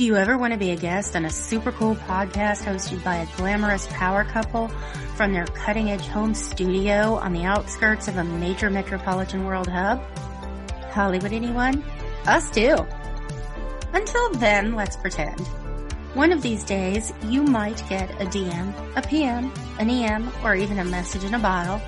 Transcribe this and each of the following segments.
Do you ever want to be a guest on a super cool podcast hosted by a glamorous power couple from their cutting edge home studio on the outskirts of a major metropolitan world hub? Hollywood anyone? Us too. Until then, let's pretend. One of these days, you might get a DM, a PM, an EM, or even a message in a bottle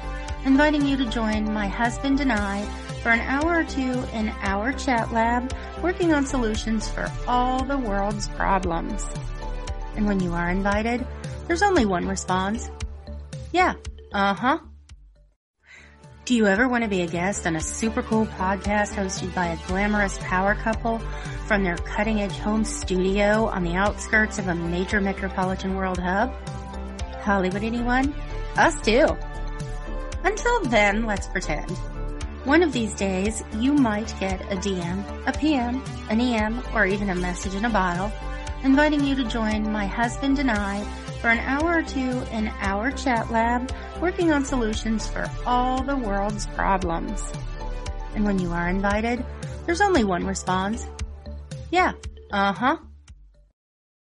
inviting you to join my husband and I for an hour or two in our chat lab working on solutions for all the world's problems. And when you are invited, there's only one response. Yeah, uh-huh. Do you ever want to be a guest on a super cool podcast hosted by a glamorous power couple from their cutting edge home studio on the outskirts of a major metropolitan world hub? Hollywood anyone? Us too. Until then, let's pretend. One of these days, you might get a DM, a PM, an EM, or even a message in a bottle inviting you to join my husband and I for an hour or two in our chat lab working on solutions for all the world's problems. And when you are invited, there's only one response. Yeah, uh-huh.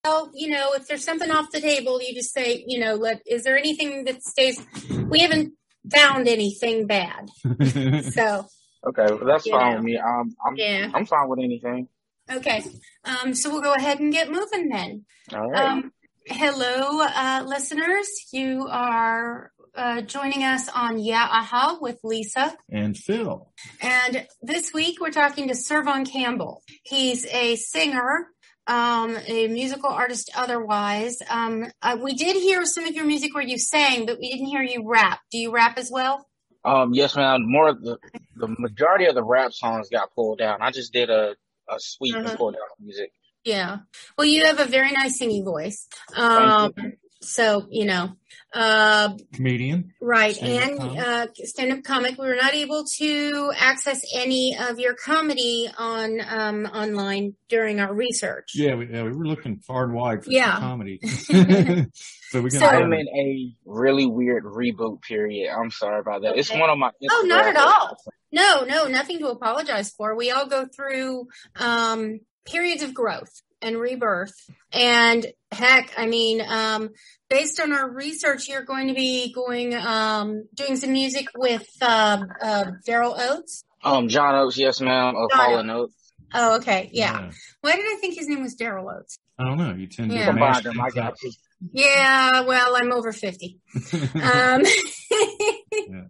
Well, you know, if there's something off the table, you just say, you know, let, is there anything that stays, we haven't found anything bad. so. Okay, well, that's fine know. with me. Um, I'm, yeah. I'm fine with anything. Okay. Um, so we'll go ahead and get moving then. All right. Um, hello, uh, listeners. You are uh, joining us on Yeah Aha with Lisa and Phil. And this week we're talking to Servon Campbell. He's a singer, um, a musical artist otherwise. Um, uh, we did hear some of your music where you sang, but we didn't hear you rap. Do you rap as well? Um, yes, ma'am. More the the majority of the rap songs got pulled down. I just did a a sweep uh-huh. and pulled down music. Yeah. Well, you have a very nice singing voice. Um, so, you know, uh, comedian. Right. Stand-up and, uh, stand up comic. We were not able to access any of your comedy on, um, online during our research. Yeah. We, yeah, we were looking far and wide for yeah. comedy. so we can. So, I'm in a really weird reboot period. I'm sorry about that. Okay. It's one of my. Oh, not at all. No, no, nothing to apologize for. We all go through, um, periods of growth and rebirth. And heck, I mean, um, based on our research, you're going to be going, um, doing some music with, uh, uh, Daryl Oates. Um, John Oates, yes, ma'am, of Hall and Oates. Oh, okay. Yeah. yeah. Why did I think his name was Daryl Oates? I don't know. You tend yeah. to mash them. I got you. Yeah, well, I'm over 50. um, yeah.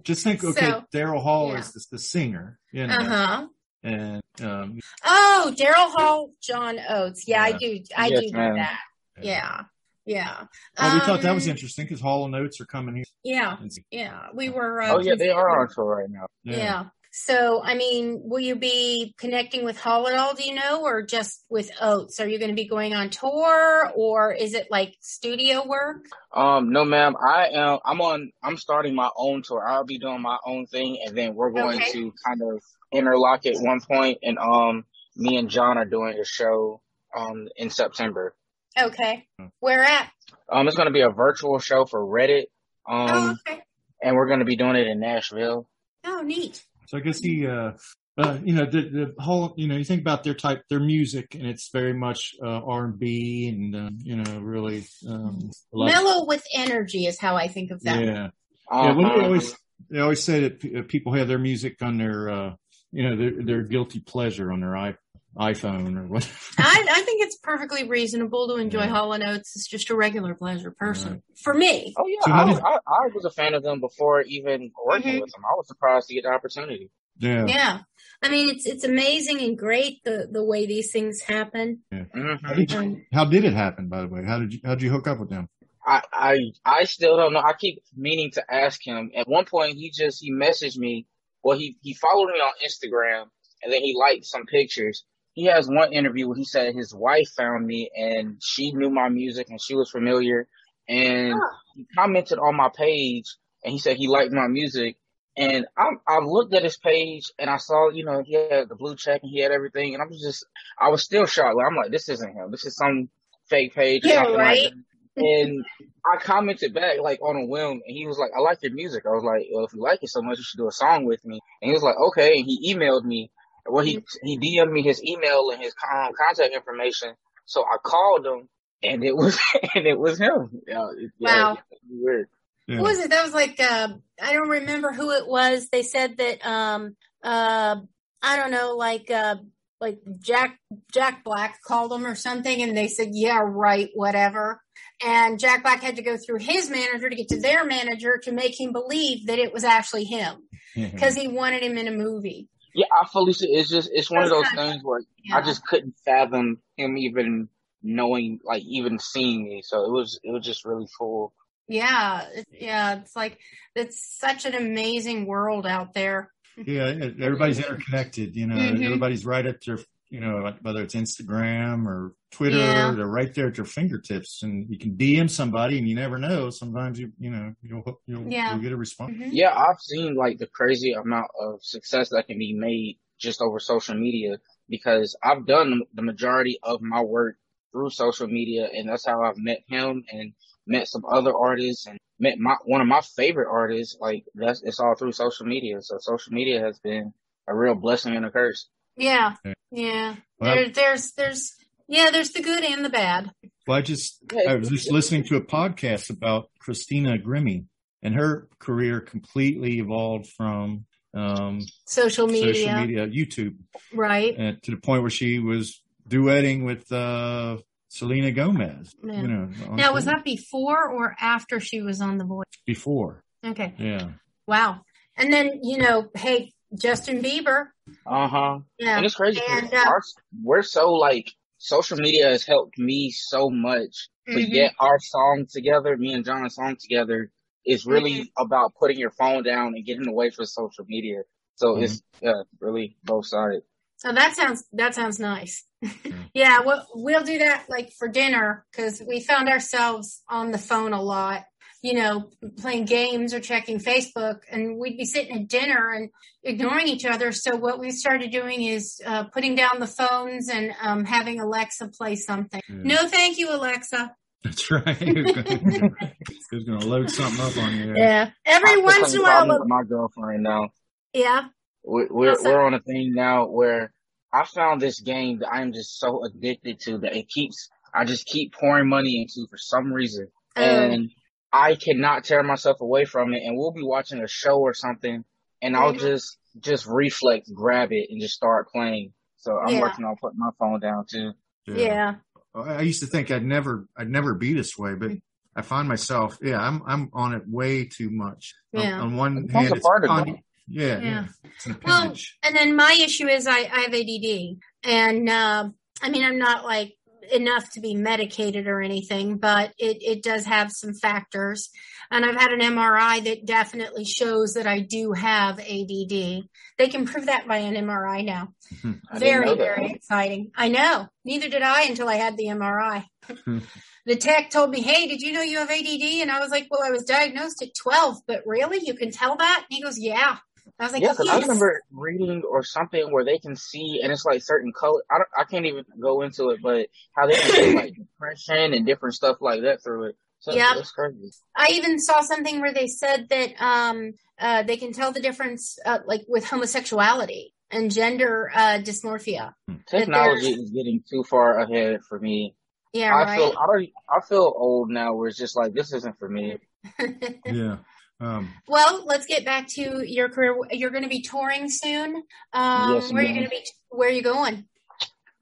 Just think, okay, so, Daryl Hall yeah. is the, the singer. You know, uh-huh and um, oh, Daryl Hall, John Oates. Yeah, yeah. I do. I yes, do do that. Yeah. Yeah. Well, we um, thought that was um, interesting because Hall and Oates are coming here. Yeah. Yeah. We were. Uh, oh, yeah. They are on tour right now. Yeah. yeah. So, I mean, will you be connecting with Hall at all? Do you know, or just with Oates? Are you going to be going on tour, or is it like studio work? Um, no, ma'am. I am. I'm on. I'm starting my own tour. I'll be doing my own thing, and then we're going okay. to kind of interlock at one point, and um, me and John are doing a show um in September. Okay, where at? Um, it's going to be a virtual show for Reddit. Um, oh, okay. and we're going to be doing it in Nashville. Oh, neat. So I guess the, uh, uh, you know, the, the whole, you know, you think about their type, their music, and it's very much uh, R and B, and uh, you know, really um, mellow of, with energy is how I think of them. Yeah, uh-huh. yeah. Well, always they always say that p- uh, people have their music on their, uh, you know, their their guilty pleasure on their iPod iPhone or what. I, I think it's perfectly reasonable to enjoy yeah. Hall and Oates. It's just a regular pleasure person right. for me. Oh yeah, so I, did, I, I, was a fan of them before even working mm-hmm. with them. I was surprised to get the opportunity. Yeah, yeah. I mean, it's it's amazing and great the the way these things happen. Yeah. Mm-hmm. How, did you, um, how did it happen? By the way, how did you how did you hook up with them? I, I I still don't know. I keep meaning to ask him. At one point, he just he messaged me. Well, he he followed me on Instagram, and then he liked some pictures he has one interview where he said his wife found me and she knew my music and she was familiar and he commented on my page and he said he liked my music and I, I looked at his page and I saw, you know, he had the blue check and he had everything and I was just, I was still shocked. Like, I'm like, this isn't him. This is some fake page. Yeah, right. Like and I commented back like on a whim, and he was like, "I like your music." I was like, "Well, if you like it so much, you should do a song with me." And he was like, "Okay." And he emailed me well, he he DM'd me his email and his contact information. So I called him and it was, and it was him. Yeah, wow. weird. Yeah. What was it? That was like, uh, I don't remember who it was. They said that, um, uh, I don't know, like, uh, like Jack, Jack Black called them or something and they said, yeah, right, whatever. And Jack Black had to go through his manager to get to their manager to make him believe that it was actually him because he wanted him in a movie. Yeah, I fully see. It's just it's one of those things where yeah. I just couldn't fathom him even knowing, like even seeing me. So it was it was just really cool. Yeah, yeah. It's like it's such an amazing world out there. Yeah, everybody's interconnected. You know, mm-hmm. everybody's right at their you know, whether it's Instagram or Twitter, yeah. they're right there at your fingertips, and you can DM somebody, and you never know. Sometimes you, you know, you'll you'll, yeah. you'll get a response. Mm-hmm. Yeah, I've seen like the crazy amount of success that can be made just over social media because I've done the majority of my work through social media, and that's how I've met him and met some other artists and met my one of my favorite artists. Like that's it's all through social media. So social media has been a real blessing and a curse. Yeah. Yeah. Well, there, there's, there's, yeah, there's the good and the bad. Well, I just, I was just listening to a podcast about Christina Grimmie and her career completely evolved from, um, social media, social media, YouTube. Right. Uh, to the point where she was duetting with, uh, Selena Gomez. Yeah. You know. Now, was that before or after she was on The Voice? Before. Okay. Yeah. Wow. And then, you know, hey, Justin Bieber. Uh huh. Yeah. And it's crazy. And, uh, our, we're so like, social media has helped me so much to mm-hmm. get our song together, me and John's song together is really mm-hmm. about putting your phone down and getting away from social media. So mm-hmm. it's yeah, really both sides. So that sounds that sounds nice. yeah, we'll we'll do that like for dinner because we found ourselves on the phone a lot you know, playing games or checking Facebook and we'd be sitting at dinner and ignoring each other. So what we started doing is, uh, putting down the phones and, um, having Alexa play something. Yeah. No, thank you, Alexa. That's right. Who's going to load something up on you? Yeah. Every once in a while. with My girlfriend now. Yeah. We're, we're, we're on a thing now where I found this game that I'm just so addicted to that it keeps, I just keep pouring money into for some reason. Oh. And I cannot tear myself away from it and we'll be watching a show or something and I'll mm-hmm. just, just reflex, grab it and just start playing. So I'm yeah. working on putting my phone down too. Yeah. yeah. I used to think I'd never, I'd never be this way, but I find myself, yeah, I'm, I'm on it way too much. Yeah. On, on one hand, it's on, yeah, yeah. yeah. well, and then my issue is I, I have ADD and, uh, I mean, I'm not like enough to be medicated or anything, but it, it does have some factors. And I've had an MRI that definitely shows that I do have ADD. They can prove that by an MRI now. Hmm. very, very exciting. I know. Neither did I until I had the MRI. Hmm. the tech told me, Hey, did you know you have ADD? And I was like, well, I was diagnosed at 12, but really you can tell that? And he goes, yeah. I was like, yeah, because yes. I remember reading or something where they can see, and it's like certain color. I don't, I can't even go into it, but how they can see like depression and different stuff like that through it. So yeah, that's crazy. I even saw something where they said that um uh they can tell the difference uh, like with homosexuality and gender uh dysmorphia. Technology is getting too far ahead for me. Yeah, I right. feel I, I feel old now, where it's just like this isn't for me. yeah. Um, well, let's get back to your career. You're going to be touring soon. Um, yes, where are you going to be? Where are you going?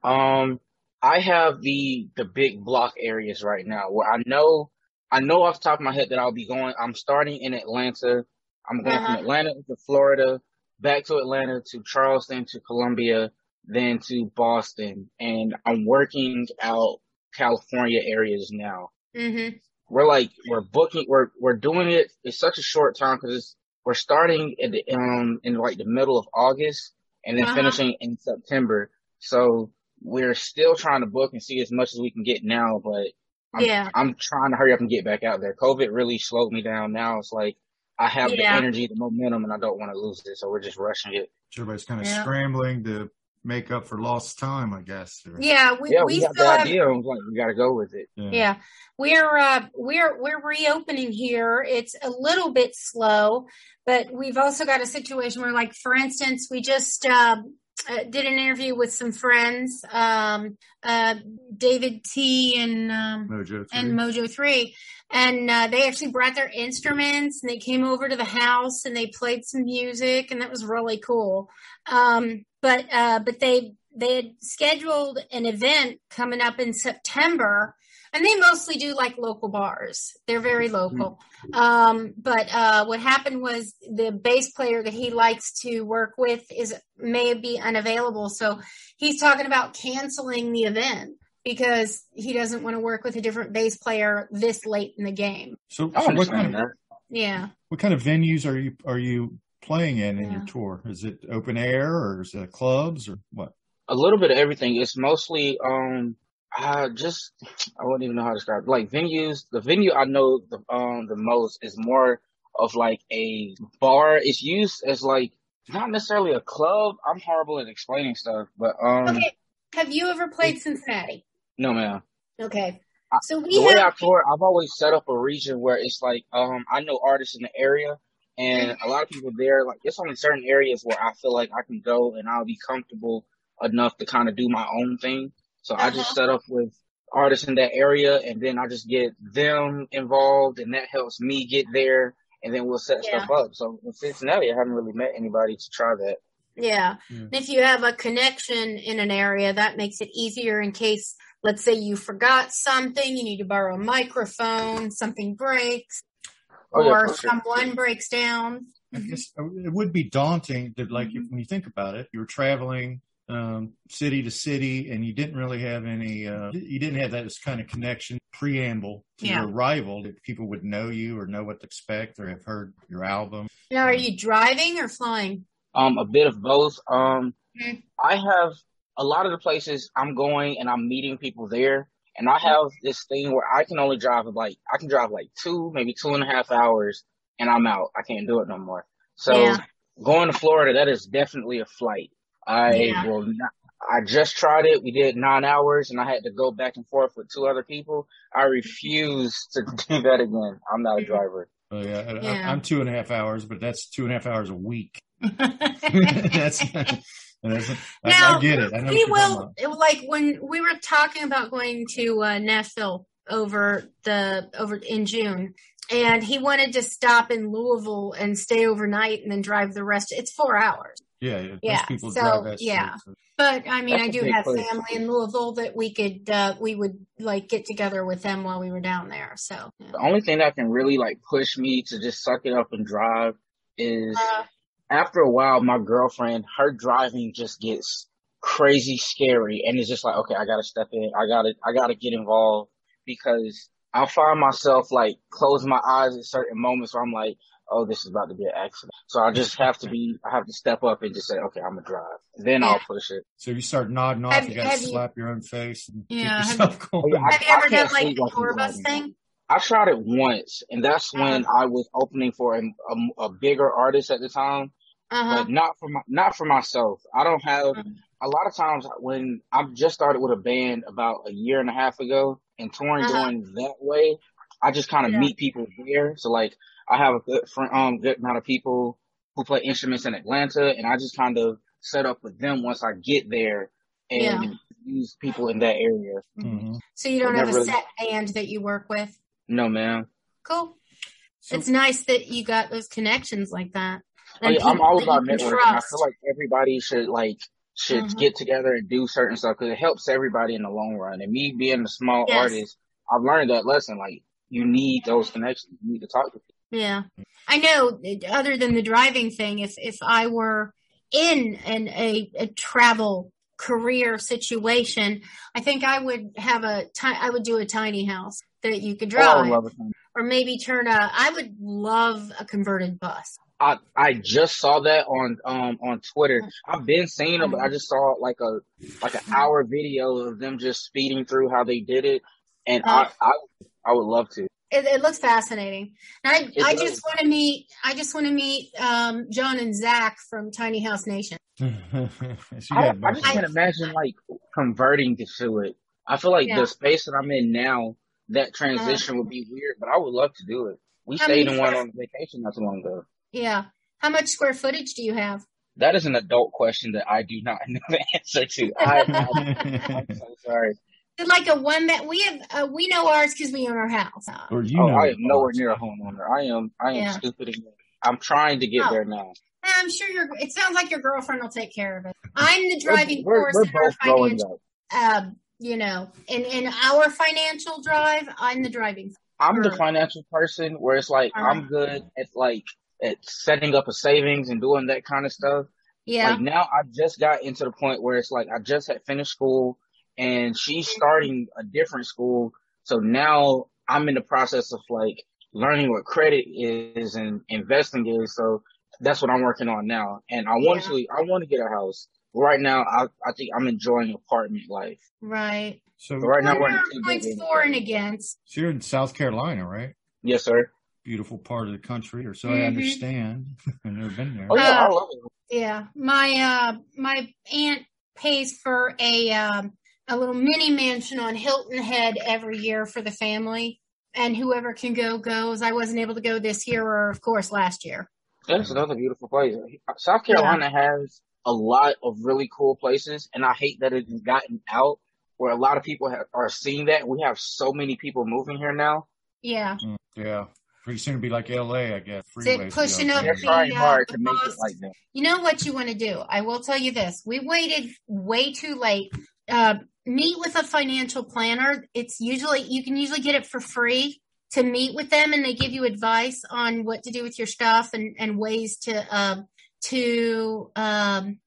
Um, I have the the big block areas right now where I know I know off the top of my head that I'll be going. I'm starting in Atlanta. I'm going uh-huh. from Atlanta to Florida, back to Atlanta to Charleston to Columbia, then to Boston, and I'm working out California areas now. Mm-hmm we're like we're booking we're we're doing it it's such a short time because it's we're starting in the um in like the middle of August and then uh-huh. finishing in September. So we're still trying to book and see as much as we can get now, but I'm, yeah. I'm trying to hurry up and get back out there. COVID really slowed me down. Now it's like I have yeah. the energy, the momentum, and I don't want to lose it. So we're just rushing it. Everybody's kind of yeah. scrambling to make up for lost time, I guess. Or... Yeah, we, yeah, we, we got the have... idea. like, we got to go with it. Yeah, yeah. we're uh, we're we're reopening here. It's a little bit slow, but we've also got a situation where, like, for instance, we just uh, uh, did an interview with some friends, um, uh, David T and um, Mojo and Mojo Three, and uh, they actually brought their instruments and they came over to the house and they played some music and that was really cool. Um, but uh, but they they had scheduled an event coming up in September and they mostly do like local bars. They're very local. Um, but uh, what happened was the bass player that he likes to work with is may be unavailable, so he's talking about canceling the event because he doesn't want to work with a different bass player this late in the game. So, so what kind of yeah? What kind of venues are you are you playing in in yeah. your tour? Is it open air or is it clubs or what? A little bit of everything. It's mostly um uh, just I wouldn't even know how to describe it. like venues. The venue I know the um the most is more of like a bar. It's used as like not necessarily a club. I'm horrible at explaining stuff, but um. Okay. Have you ever played Cincinnati? No, man. Okay. So we the have- way I tour, I've always set up a region where it's like um I know artists in the area, and a lot of people there. Like it's only certain areas where I feel like I can go and I'll be comfortable enough to kind of do my own thing. So uh-huh. I just uh-huh. set up with artists in that area and then I just get them involved and that helps me get there and then we'll set yeah. stuff up. So in Cincinnati, I haven't really met anybody to try that. Yeah. yeah. If you have a connection in an area, that makes it easier in case, let's say you forgot something, you need to borrow a microphone, something breaks, oh, or yeah, someone sure. breaks down. I guess it would be daunting that, like, mm-hmm. when you think about it, you're traveling um, city to city, and you didn't really have any. Uh, you didn't have that kind of connection preamble to yeah. your arrival that people would know you or know what to expect or have heard your album. Now, are you driving or flying? Um, a bit of both. Um, mm-hmm. I have a lot of the places I'm going and I'm meeting people there. And I have this thing where I can only drive like, I can drive like two, maybe two and a half hours and I'm out. I can't do it no more. So yeah. going to Florida, that is definitely a flight. I yeah. will not. I just tried it. We did nine hours and I had to go back and forth with two other people. I refuse to do that again. I'm not a driver. Oh yeah, yeah. I, am two and a half hours, but that's two and a half hours a week. that's, that's now, I, get it. I we will like when we were talking about going to uh, Nashville over the over in June, and he wanted to stop in Louisville and stay overnight and then drive the rest. It's four hours. Yeah, yeah. People so yeah, so. but I mean, That's I do have place. family in Louisville that we could uh, we would like get together with them while we were down there. So yeah. the only thing that can really like push me to just suck it up and drive is uh, after a while, my girlfriend, her driving just gets crazy scary, and it's just like, okay, I gotta step in, I gotta, I gotta get involved because I'll find myself like closing my eyes at certain moments where I'm like, oh, this is about to be an accident. So I just have to be, I have to step up and just say, okay, I'm gonna drive. Then yeah. I'll push it. So you start nodding off, have, you gotta slap you, your own face and yeah, have, have you ever done like the tour bus thing? I tried it once, and that's uh-huh. when I was opening for a, a, a bigger artist at the time, uh-huh. but not for my, not for myself. I don't have uh-huh. a lot of times when I just started with a band about a year and a half ago, and touring uh-huh. going that way. I just kind of yeah. meet people there. So like I have a good friend, um, good amount of people who play instruments in Atlanta, and I just kind of set up with them once I get there and yeah. use people in that area. Mm-hmm. So you don't have a really... set band that you work with? No, man. Cool. So, it's nice that you got those connections like that. Oh, yeah, I'm all about networking. I feel like everybody should like should mm-hmm. get together and do certain stuff because it helps everybody in the long run. And me being a small yes. artist, I've learned that lesson. Like you need those connections. You need to talk to people. Yeah. I know other than the driving thing, if, if I were in an, a, a travel career situation, I think I would have a, I would do a tiny house that you could drive. Oh, or maybe turn a, I would love a converted bus. I, I just saw that on um on Twitter. I've been seeing them, but I just saw like a like an hour video of them just speeding through how they did it, and uh, I, I I would love to. It, it looks fascinating. I, I just want to meet. I just want to meet um, John and Zach from Tiny House Nation. I, I, just can't imagine like converting to it. I feel like yeah. the space that I'm in now, that transition uh, would be weird, but I would love to do it. We stayed in one on vacation not too long ago. Yeah. How much square footage do you have? That is an adult question that I do not know the answer to. I, am so sorry. Like a one that we have, uh, we know ours because we own our house. Or you oh, know I am nowhere near a homeowner. I am, I am yeah. stupid. Again. I'm trying to get oh. there now. I'm sure your. It sounds like your girlfriend will take care of it. I'm the driving we're, force we're, we're in our financial. Uh, you know, in in our financial drive, I'm the driving. I'm the financial person where it's like uh-huh. I'm good at like at setting up a savings and doing that kind of stuff. Yeah. Like now I just got into the point where it's like I just had finished school and she's starting a different school. So now I'm in the process of like learning what credit is and investing is. So that's what I'm working on now. And I want yeah. to, I want to get a house. Right now, I, I think I'm enjoying apartment life. Right. So right now we're in points for and against. So you're in South Carolina, right? Yes, sir. Beautiful part of the country, or so mm-hmm. I understand. I've never been there. Oh yeah, uh, I love it. Yeah, my uh, my aunt pays for a um, a little mini mansion on Hilton Head every year for the family, and whoever can go goes. I wasn't able to go this year, or of course last year. That's another beautiful place. South Carolina yeah. has a lot of really cool places, and I hate that it's gotten out where a lot of people have, are seeing that. We have so many people moving here now. Yeah. Mm, yeah. Pretty soon to be like LA, I guess. Freeways pushing up the, trying uh, hard to make it like that. You know what you want to do? I will tell you this. We waited way too late. Uh, meet with a financial planner. It's usually, you can usually get it for free to meet with them and they give you advice on what to do with your stuff and, and ways to, um, to, um,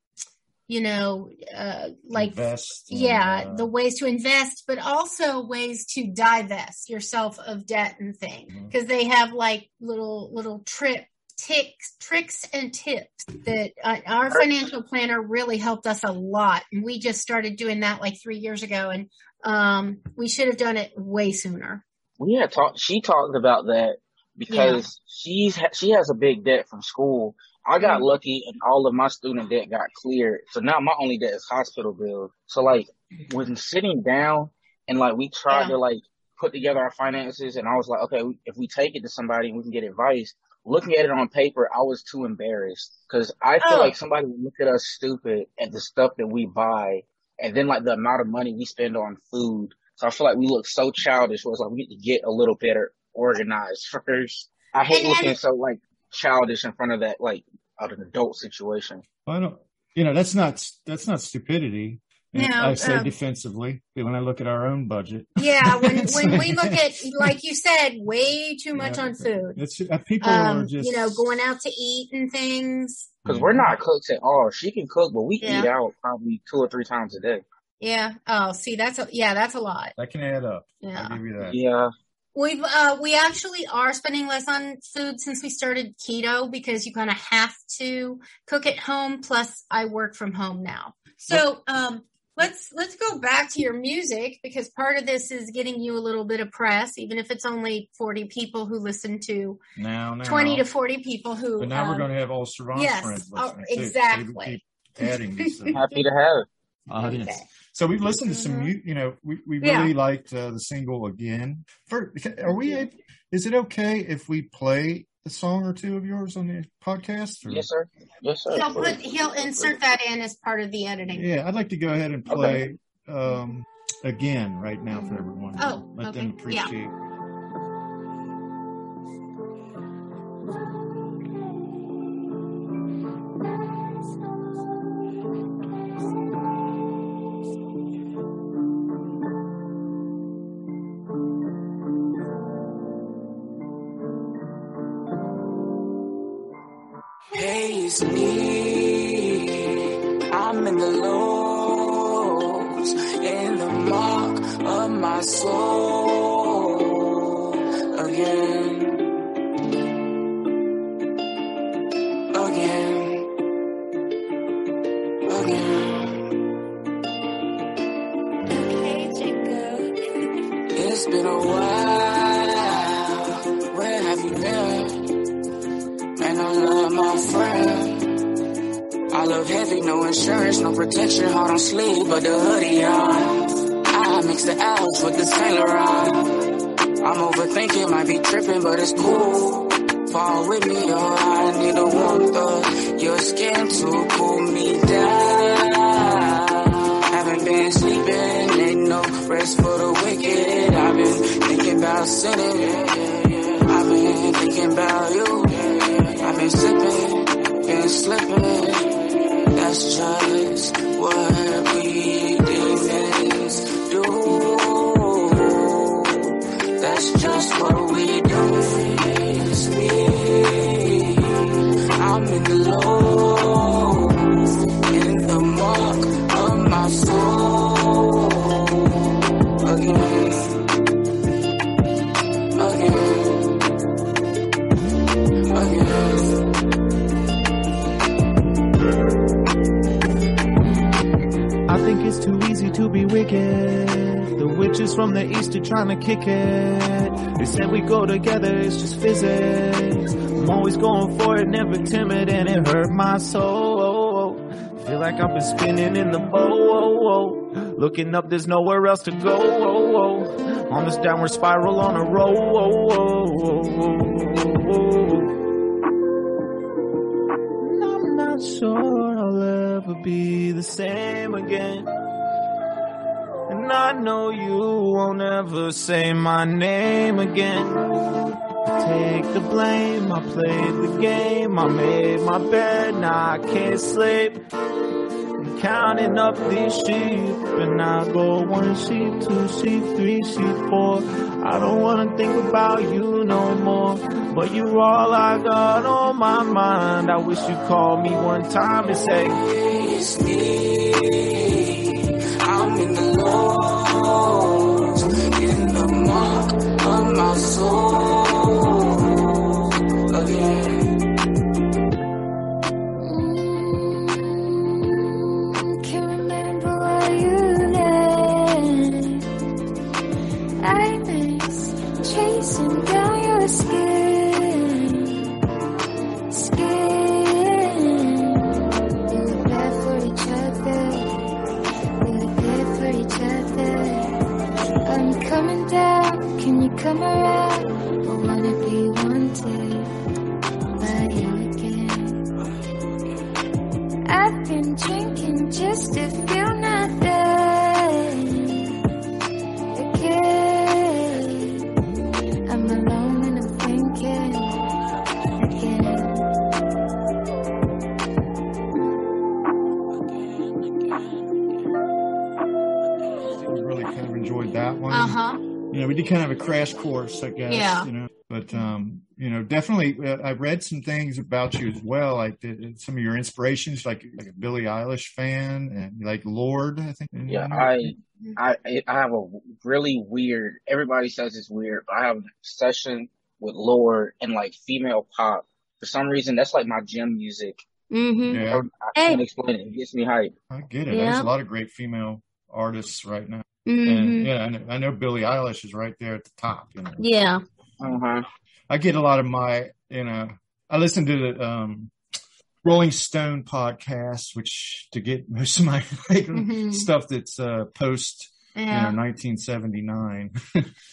you know, uh, like, invest yeah, uh, the ways to invest, but also ways to divest yourself of debt and things. Mm-hmm. Cause they have like little, little trip ticks, tricks and tips that uh, our financial planner really helped us a lot. And we just started doing that like three years ago and, um, we should have done it way sooner we had talked. She talked about that because yeah. she's she has a big debt from school. I got mm-hmm. lucky and all of my student debt got cleared. So now my only debt is hospital bills. So like when sitting down and like we tried yeah. to like put together our finances and I was like, okay, if we take it to somebody and we can get advice, looking at it on paper, I was too embarrassed because I feel oh. like somebody would look at us stupid at the stuff that we buy and then like the amount of money we spend on food so I feel like we look so childish. Where it's like we need to get a little better organized first. I hate and, looking so like childish in front of that like of an adult situation. I don't. You know, that's not that's not stupidity. No, I say um, defensively when I look at our own budget. Yeah, when when we look at like you said, way too much yeah, on food. It's uh, people um, are just you know going out to eat and things. Because we're not cooks at all. She can cook, but we yeah. eat out probably two or three times a day. Yeah. Oh, see, that's a, yeah, that's a lot. That can add up. Yeah. I'll give you that. Yeah. We've uh we actually are spending less on food since we started keto because you kind of have to cook at home. Plus, I work from home now. So um let's let's go back to your music because part of this is getting you a little bit of press, even if it's only forty people who listen to now, now. twenty to forty people who. But now um, we're going to have all Servant yes, friends oh, listening. Oh, exactly. So adding these. Happy to have. Audience. Okay. So we've listened to some, mm-hmm. you know, we, we really yeah. liked uh, the single again. For, are we? Is it okay if we play a song or two of yours on the podcast? Or? Yes, sir. Yes, sir. He'll put he'll insert that in as part of the editing. Yeah, I'd like to go ahead and play okay. um, again right now for everyone. Oh, let okay. them appreciate. Yeah. About sinning, I've been thinking about you. I've been slipping, been slipping. That's just what we demons do. That's just what we do. To be wicked. The witches from the east are trying to kick it. They said we go together, it's just physics. I'm always going for it, never timid, and it hurt my soul. Feel like I've been spinning in the bowl. Looking up, there's nowhere else to go. On this downward spiral on a roll. I'm not sure I'll ever be the same again. I know you won't ever say my name again. Take the blame, I played the game, I made my bed, now I can't sleep. I'm counting up these sheep, and I go one sheep, two sheep, three sheep, four. I don't wanna think about you no more, but you're all I got on my mind. I wish you called me one time and say, It's me. I'm in the soul. I've been drinking just to feel nothing again. I'm alone and I'm thinking again. We really kind of enjoyed that one. Uh huh. You know, we did kind of a crash course, I guess. Yeah. You know, but um, you know, definitely, uh, I read some things about you as well, like the, some of your inspirations, like like a Billie Eilish fan, and like Lorde, I think. Yeah, I, I, I have a really weird. Everybody says it's weird, but I have an obsession with Lorde and like female pop. For some reason, that's like my gym music. Mm-hmm. Yeah, I can't explain it. It gets me hype. I get it. Yeah. There's a lot of great female artists right now, Mm-hmm. and yeah, I know, I know Billie Eilish is right there at the top. You know, Yeah. Uh huh. I get a lot of my, you know, I listen to the um, Rolling Stone podcast, which to get most of my like, Mhm. stuff that's uh, post, Yeah. you know, 1979.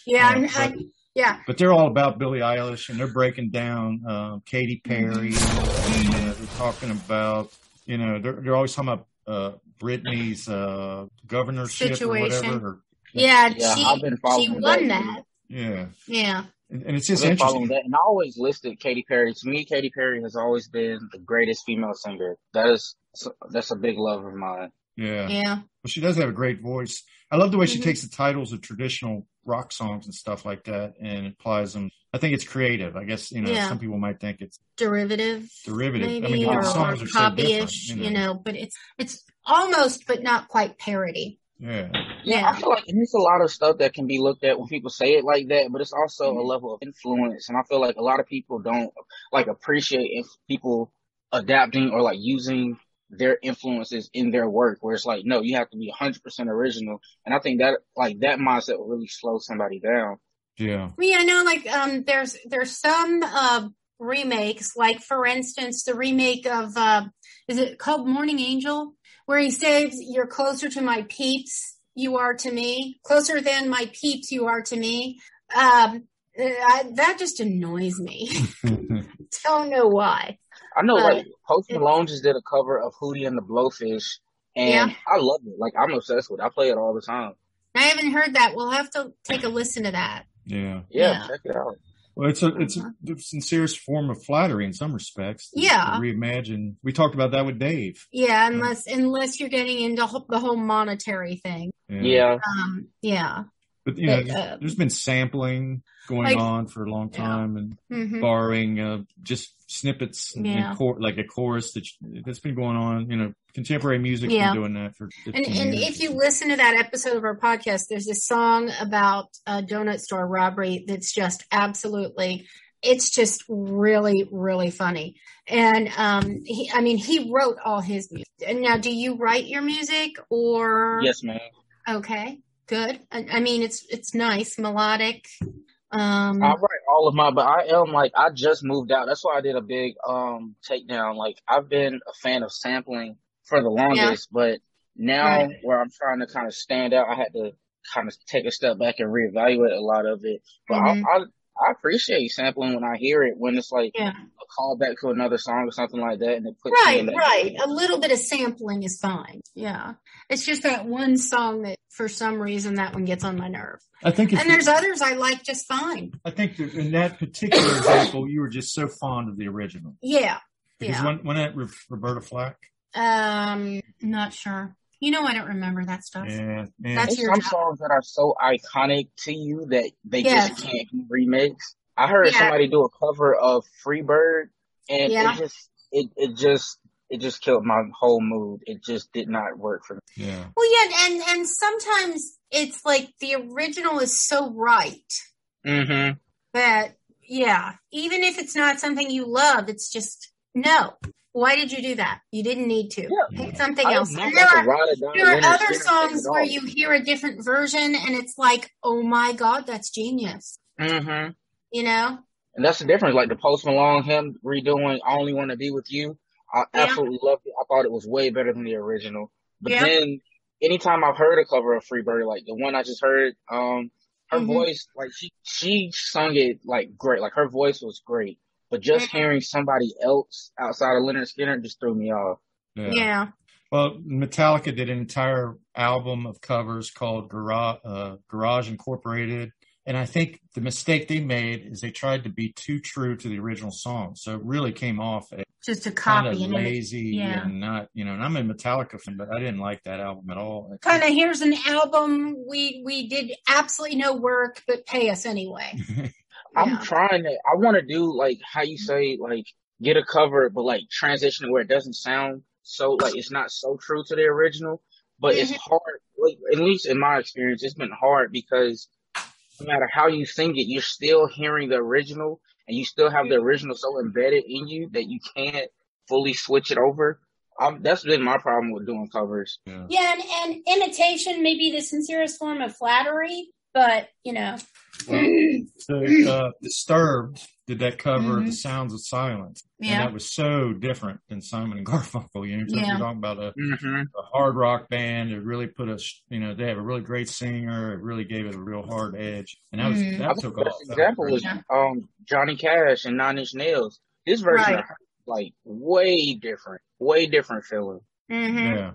yeah. I'm, Yeah, I'm, yeah. but they're all about Billie Eilish, and they're breaking down uh, Katy Perry. Mm-hmm. and, uh, they're talking about, you know, they're they're always talking about uh, Britney's uh, governorship Situation. or whatever. Or, Yeah. Yeah, she, she won that. that. yeah, Yeah. And, and it's I've just been following interesting. that, and I always listed Katy Perry. To me, Katy Perry has always been the greatest female singer. That is, that's a big love of mine. Yeah. Yeah. Well, she does have a great voice. I love the way she Mhm. takes the titles of traditional rock songs and stuff like that and applies them. I think it's creative. I guess, you know, Yeah. some people might think it's Derivative. derivative. Maybe I mean, or, the songs or are so different. copyish, you know, but it's it's almost but not quite parody. Yeah. Yeah, I feel like there's a lot of stuff that can be looked at when people say it like that, but it's also Mm-hmm. a level of influence, and I feel like a lot of people don't like appreciate if people adapting or like using their influences in their work. Where it's like, no, you have to be 100% original, and I think that like that mindset will really slow somebody down. Yeah. Well, yeah, I know. Like, um, there's there's some uh, remakes, like for instance, the remake of uh, is it called Morning Angel, where he says, "You're closer to my peeps, you are to me, closer than my peeps, you are to me." Um, I, that just annoys me. don't know why. I know, Uh, like Post Malone just did a cover of Hootie and the Blowfish, and Yeah. I love it. Like I'm obsessed with. it. I play it all the time. I haven't heard that. We'll have to take a listen to that. Yeah. Yeah, Yeah. check it out. Well, it's a it's a the sincerest form of flattery in some respects. to- Yeah. to reimagine. We talked about that with Dave. Yeah, unless unless you're getting into the whole monetary thing. Yeah, Um, yeah. But you know, But, there's- uh, there's been sampling going like- on for a long Yeah. time and hmm borrowing uh, just snippets and, Yeah. and chor- like a chorus that that's been going on. You know, contemporary music Yeah. been doing that for 15 And and years. if you listen to that episode of our podcast, there's a song about a donut store robbery that's just absolutely it's just really really funny. And um he, I mean he wrote all his music. And now do you write your music or yes, man. okay. Good. I, I mean it's it's nice, melodic. Um I write all of my, but I am like I just moved out. That's why I did a big um takedown. Like I've been a fan of sampling for the longest, but now Right. where I'm trying to kind of stand out, I had to kind of take a step back and reevaluate a lot of it. But Mhm. I, I I appreciate sampling when I hear it when it's like yeah. a callback to another song or something like that, and it puts Right, that right. A little bit of sampling is fine. Yeah. It's just that one song that for some reason that one gets on my nerve. I think And there's others I like just fine. I think that in that particular example, you were just so fond of the original Yeah. because Yeah. when when that Roberta Flack, Um, not sure. You know, I don't remember that stuff. yeah, man, That's There's your some job. songs that are so iconic to you that they Yes. just can't be remixed. I heard Yeah. somebody do a cover of Freebird and Yeah. it just it, it just it just killed my whole mood. It just did not work for me. yeah, Well, yeah, and and sometimes it's like the original is so right Mm-hmm. that yeah, even if it's not something you love, it's just no. Why did you do that? You didn't need to. Yeah. Pick something I else. am there like are, ride or die there are other songs where you hear a different version and it's like, oh my god, that's genius. Mm-hmm. You know? And that's the difference. Like the Post Malone, him redoing "I Only Want to Be with You." I Yeah. absolutely loved it. I thought it was way better than the original. But Yeah. then, anytime I've heard a cover of Free Bird, like the one I just heard, um, her Mhm. voice, like she she sung it like great. Like her voice was great. But just Mhm. hearing somebody else outside of Lynyrd Skynyrd just threw me off. yeah. Yeah. Well, Metallica did an entire album of covers called Garage, uh, Garage Incorporated. And I think the mistake they made is they tried to be too true to the original song. So it really came off as Just a kind copy of and lazy yeah. and not, you know, and I'm a Metallica fan, but I didn't like that album at all. kind of here's an album we we did absolutely no work but pay us anyway. I'm Yeah. trying to. I want to do like how you say like get a cover, but like transition it where it doesn't sound so like it's not so true to the original. But it's Mhm. hard. Like at least in my experience, it's been hard because no matter how you sing it, you're still hearing the original, and you still have the original so embedded in you that you can't fully switch it over. Um, that's been my problem with doing covers. Yeah. Yeah, and, and imitation may be the sincerest form of flattery, but you know. So, uh, Disturbed did that cover of Mhm. The Sounds of Silence. And that was so different than Simon and Garfunkel. You know, yeah. you're talking about a, Mm-hmm. a hard rock band. It really put us, you know, they have a really great singer. It really gave it a real hard edge. And that was, Mhm. That took the off. best example was Yeah. um Johnny Cash and Nine Inch Nails. This version Right. like way different, way different feeling. hmm Yeah.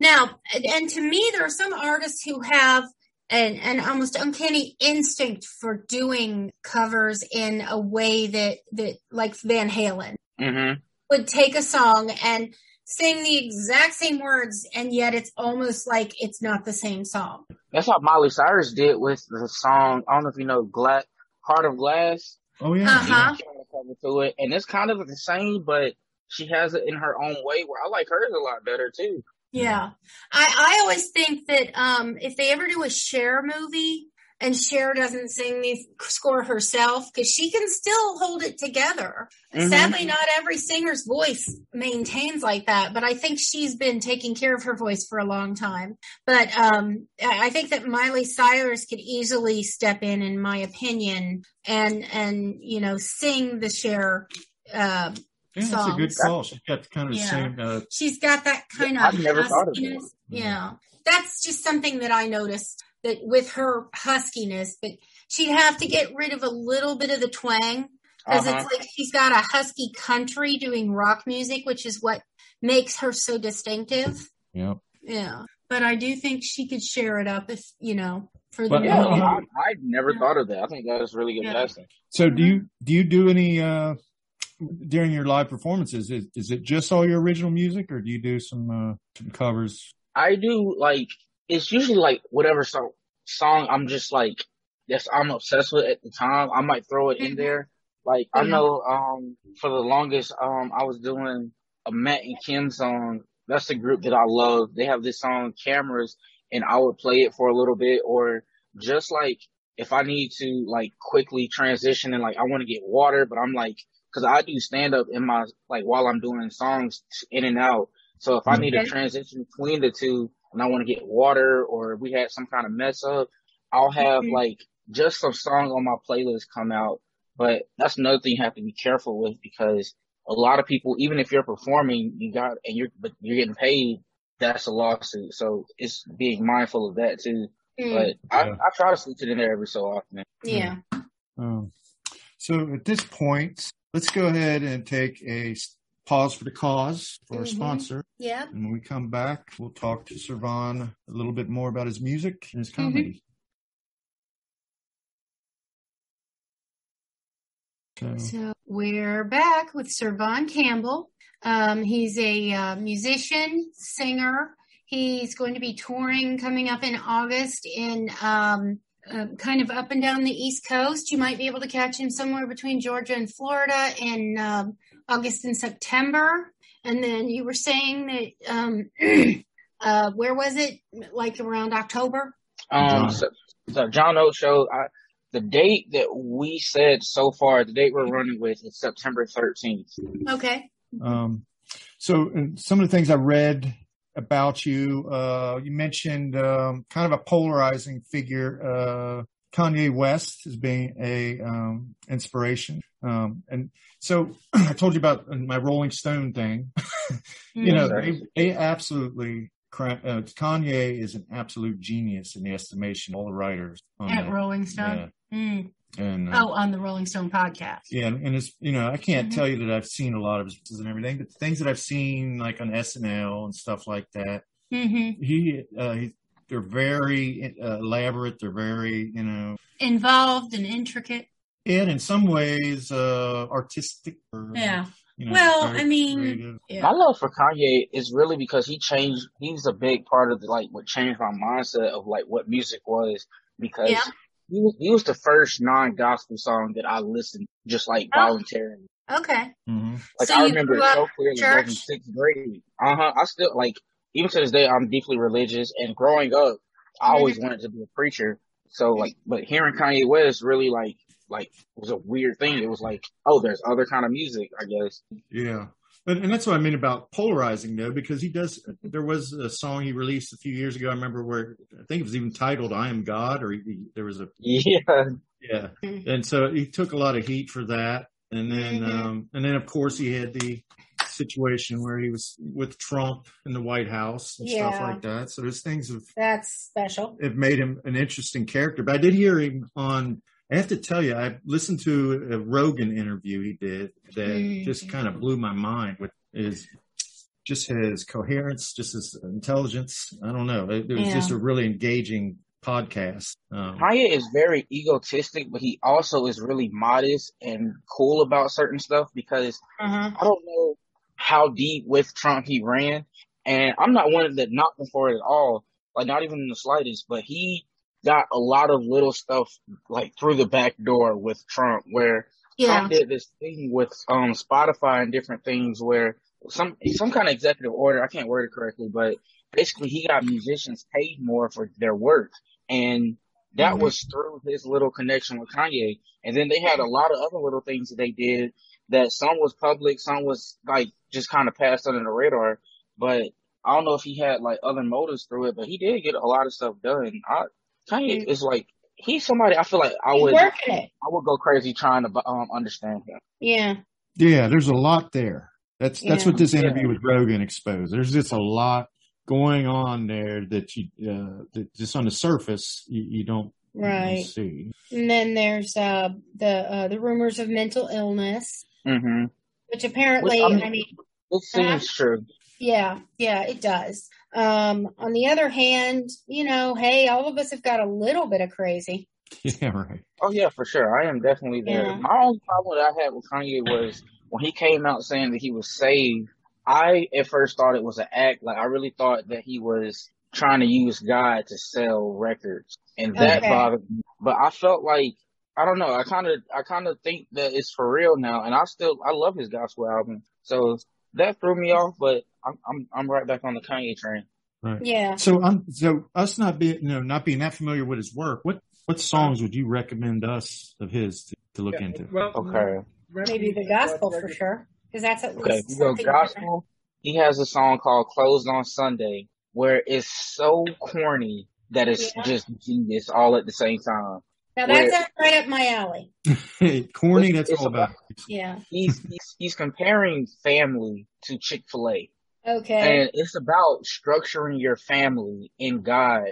Now, and- and to me, there are some artists who have an, an almost uncanny instinct for doing covers in a way that, that like Van Halen Mm-hmm. would take a song and sing the exact same words, and yet it's almost like it's not the same song. That's what Miley Cyrus did with the song. I don't know if you know, Gla- Heart of Glass. Oh, yeah. Uh-huh. She cover to it, and it's kind of the same, but she has it in her own way. Where I like hers a lot better too. Yeah. I, I always think that um, if they ever do a Cher movie and Cher doesn't sing the score herself, because she can still hold it together. Mhm. Sadly, not every singer's voice maintains like that, but I think she's been taking care of her voice for a long time. But um, I I think that Miley Cyrus could easily step in, in my opinion, and and you know sing the Cher. Uh, Yeah, that's a good songs. call. She's got kind of the Yeah. same, uh, she's got that kind Yeah, of I've never thought of that. huskiness. Yeah, that's just something that I noticed that with her huskiness, that she'd have to get rid of a little bit of the twang because uh-huh. it's like she's got a husky country doing rock music, which is what makes her so distinctive. Yeah. Yeah. But I do think she could share it up if, you know, for the yeah, I, I never yeah. thought of that. I think that is really good yeah. So do you do you do any uh during your live performances? Is is it just all your original music or do you do some uh some covers? I do like it's usually like whatever song song I'm just like that's I'm obsessed with at the time. I might throw it in mm-hmm. there. Like I know um for the longest um I was doing a Matt and Kim song. That's the group that I love. They have this song Cameras and I would play it for a little bit or just like if I need to like quickly transition and like I want to get water, but I'm like, cause I do stand up in my, like while I'm doing songs in and out. So if I need a transition between the two and I want to get water or we had some kind of mess up, I'll have mm-hmm. like just some songs on my playlist come out. But that's another thing you have to be careful with because a lot of people, even if you're performing, you got, and you're, but you're getting paid, that's a lawsuit. So it's being mindful of that too. Mm. But I, yeah. I try to switch it in there every so often. Yeah. Um, so at this point, let's go ahead and take a pause for the cause for mm-hmm. our sponsor. Yeah. And when we come back, we'll talk to Servon a little bit more about his music and his mm-hmm. comedy. Mm-hmm. So. so. we're back with Servon Campbell. Um, he's a uh, musician, singer, He's going to be touring coming up in August in um, uh, kind of up and down the East Coast. You might be able to catch him somewhere between Georgia and Florida in um, August and September. And then you were saying that um, uh, where was it? Like around October? Um, so, so John O show. I, the date that we said so far, the date we're running with is September 13th. Okay. Um, so some of the things I read about you. Uh, you mentioned um, kind of a polarizing figure, uh, Kanye West as being a um, inspiration. Um, and so I told you about my Rolling Stone thing. you know, they, they absolutely. Uh, Kanye is an absolute genius in the estimation of all the writers at that. Rolling Stone. Yeah. Mm. And uh, oh, on the Rolling Stone podcast. Yeah, and it's you know I can't mm-hmm. tell you that I've seen a lot of his and everything, but things that I've seen like on SNL and stuff like that. Mm-hmm. He, uh, he, they're very uh, elaborate. They're very you know involved and intricate. And in some ways, uh, artistic. Or, yeah. You know, well, I mean, yeah. my love for Kanye is really because he changed. He's a big part of the, like what changed my mindset of like what music was because yeah he was, he was the first non-gospel song that I listened just like oh. voluntarily. Okay. Mm-hmm. Like so I remember it so clearly back in sixth grade. Uh huh. I still like even to this day I'm deeply religious and growing up I always mm-hmm. wanted to be a preacher. So like, but hearing Kanye West really like like was a weird thing. It was like, oh, there's other kind of music, I guess. Yeah. But, and that's what I mean about polarizing though, because he does, there was a song he released a few years ago. I remember where I think it was even titled I am God or he, he, there was a, yeah, yeah. And so he took a lot of heat for that. And then, mm-hmm. um, and then of course he had the situation where he was with Trump in the White House and yeah. stuff like that. So there's things of that's special. It made him an interesting character, but I did hear him on I have to tell you, I listened to a Rogan interview he did that mm-hmm. just kind of blew my mind with his just his coherence, just his intelligence. I don't know. It, it was yeah. just a really engaging podcast. Um, Kanye is very egotistic, but he also is really modest and cool about certain stuff because uh-huh. I don't know how deep with Trump he ran. And I'm not one that knocked him for it at all, like not even in the slightest, but he got a lot of little stuff like through the back door with Trump where yeah. Trump did this thing with um Spotify and different things where some some kind of executive order, I can't word it correctly, but basically he got musicians paid more for their work and that mm-hmm. was through his little connection with Kanye. And then they had a lot of other little things that they did that some was public, some was like just kind of passed under the radar. But I don't know if he had like other motives through it, but he did get a lot of stuff done. I Kanye is like he's somebody I feel like I would I would go crazy trying to um understand him. Yeah. Yeah, there's a lot there. That's that's yeah. what this interview yeah. with Rogan exposed. There's just a lot going on there that you uh, that just on the surface you, you don't Right. see. And then there's uh, the uh, the rumors of mental illness, hmm which apparently, Which, I mean- I mean, It seems true. yeah, yeah, it does. Um, on the other hand, you know, hey, all of us have got a little bit of crazy. Yeah, right. Oh yeah, for sure. I am definitely there. Yeah. My only problem that I had with Kanye was when he came out saying that he was saved. I at first thought it was an act. Like I really thought that he was trying to use God to sell records, and that Okay. bothered me. But I felt like I don't know. I kind of I kind of think that it's for real now, and I still I love his gospel album. So that threw me off, but I'm I'm I'm right back on the Kanye train. Right. Yeah. So, um, so us not being, you know, not being that familiar with his work, what what songs would you recommend us of his to, to look into? Well, Okay. Maybe the gospel for sure, because that's at Okay, least if you go something different. gospel. He has a song called "Closed on Sunday," where it's so corny that it's Yeah. just genius all at the same time. Now that's Where- right up my alley. Corny, that's It's all about. Yeah. He's he's, he's comparing family to Chick Fil A, Okay. and it's about structuring your family in God,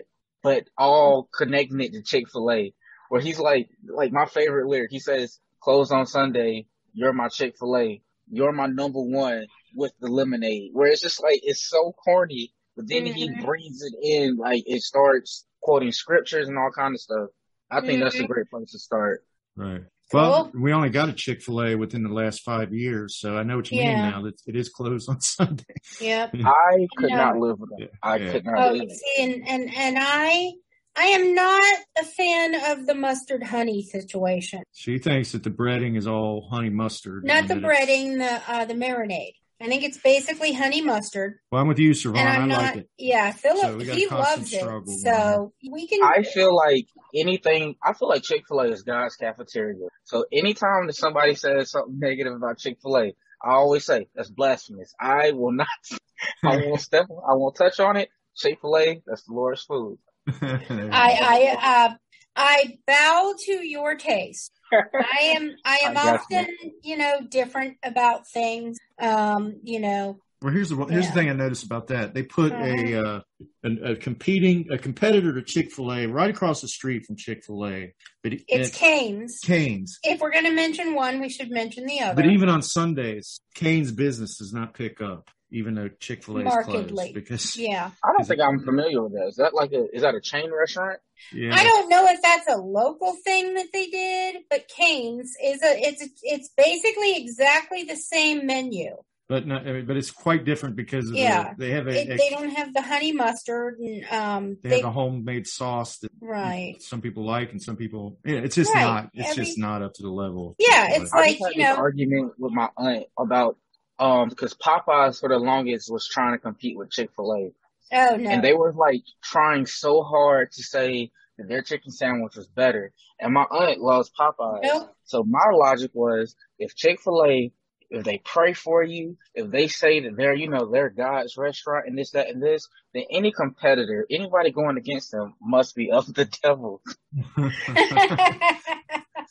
but all connecting it to Chick Fil A. Where he's like, like my favorite lyric. He says, "Closed on Sunday, you're my Chick Fil A. You're my number one with the lemonade." Where it's just like it's so corny, but then he Mhm. brings it in, like it starts quoting scriptures and all kind of stuff. I think that's a great place to start. Right. Well, Cool. we only got a Chick Fil A within the last five years, so I know what you Yeah. mean now. That it is closed on Sunday. Yep. I could No. not live with that. I Yeah. could not Oh, live. with see, and, and and I I am not a fan of the mustard honey situation. She thinks that the breading is all honey mustard. Not the breading, the uh, the marinade. I think it's basically honey mustard, Well, I'm with you, Savon. and I I'm like not. it. Yeah, Philip, So we got a he loves it. So we can. I feel like anything, I feel like Chick-fil-A is God's cafeteria. So anytime that somebody says something negative about Chick-fil-A, I always say, that's blasphemous. I will not, I won't step, I won't touch on it. Chick-fil-A, that's the Lord's food. I I uh, I bow to your taste. I am I am I got often you know different about things. Um, you know. Well, here's the here's Yeah. the thing I noticed about that. They put a uh, a, a competing a competitor to Chick Fil A right across the street from Chick Fil A, but it- It's it's Cane's. Cane's. If we're going to mention one, we should mention the other. But even on Sundays, Cane's business does not pick up, even though Chick Fil A is Markedly. closed because yeah. I don't think I'm familiar with that. Is that like a, is that a chain restaurant? yeah, I don't know if that's a local thing that they did, but Cane's is a it's it's basically exactly the same menu. But not, I mean, but it's quite different because of Yeah. the, they have a, It, a- they don't have the honey mustard and um they they, have a homemade sauce that right. some people like and some people yeah, it's just Right. not it's Every- just not up to the level. Yeah, it's I like, you this know- argument with my aunt about, um, because Popeyes for the longest was trying to compete with Chick-fil-A. Oh no. And they were like trying so hard to say that their chicken sandwich was better. And my aunt loves Popeyes. Nope. So my logic was if Chick-fil-A, if they pray for you, if they say that they're, you know, they're God's restaurant and this, that, and this, then any competitor, anybody going against them must be of the devil.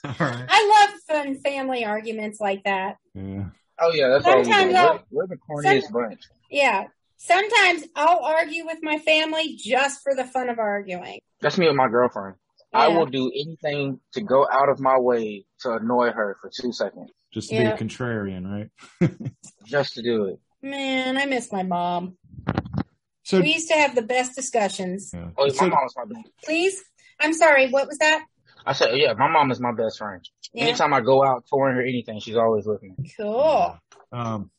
All right. I love fun family arguments like that. Yeah. Oh yeah, that's all we do. Sometimes We're, we're the corniest some- bunch. Yeah. Sometimes I'll argue with my family just for the fun of arguing. That's me with my girlfriend. I will do anything to go out of my way to annoy her for two seconds Just to Yeah. be a contrarian, right? just to do it. Man, I miss my mom. So We used to have the best discussions. yeah. Oh, So- my mom's my best. Please? I'm sorry, what was that? I said, yeah, my mom is my best friend. Yeah. Anytime I go out touring or anything, she's always with me. Cool. Um,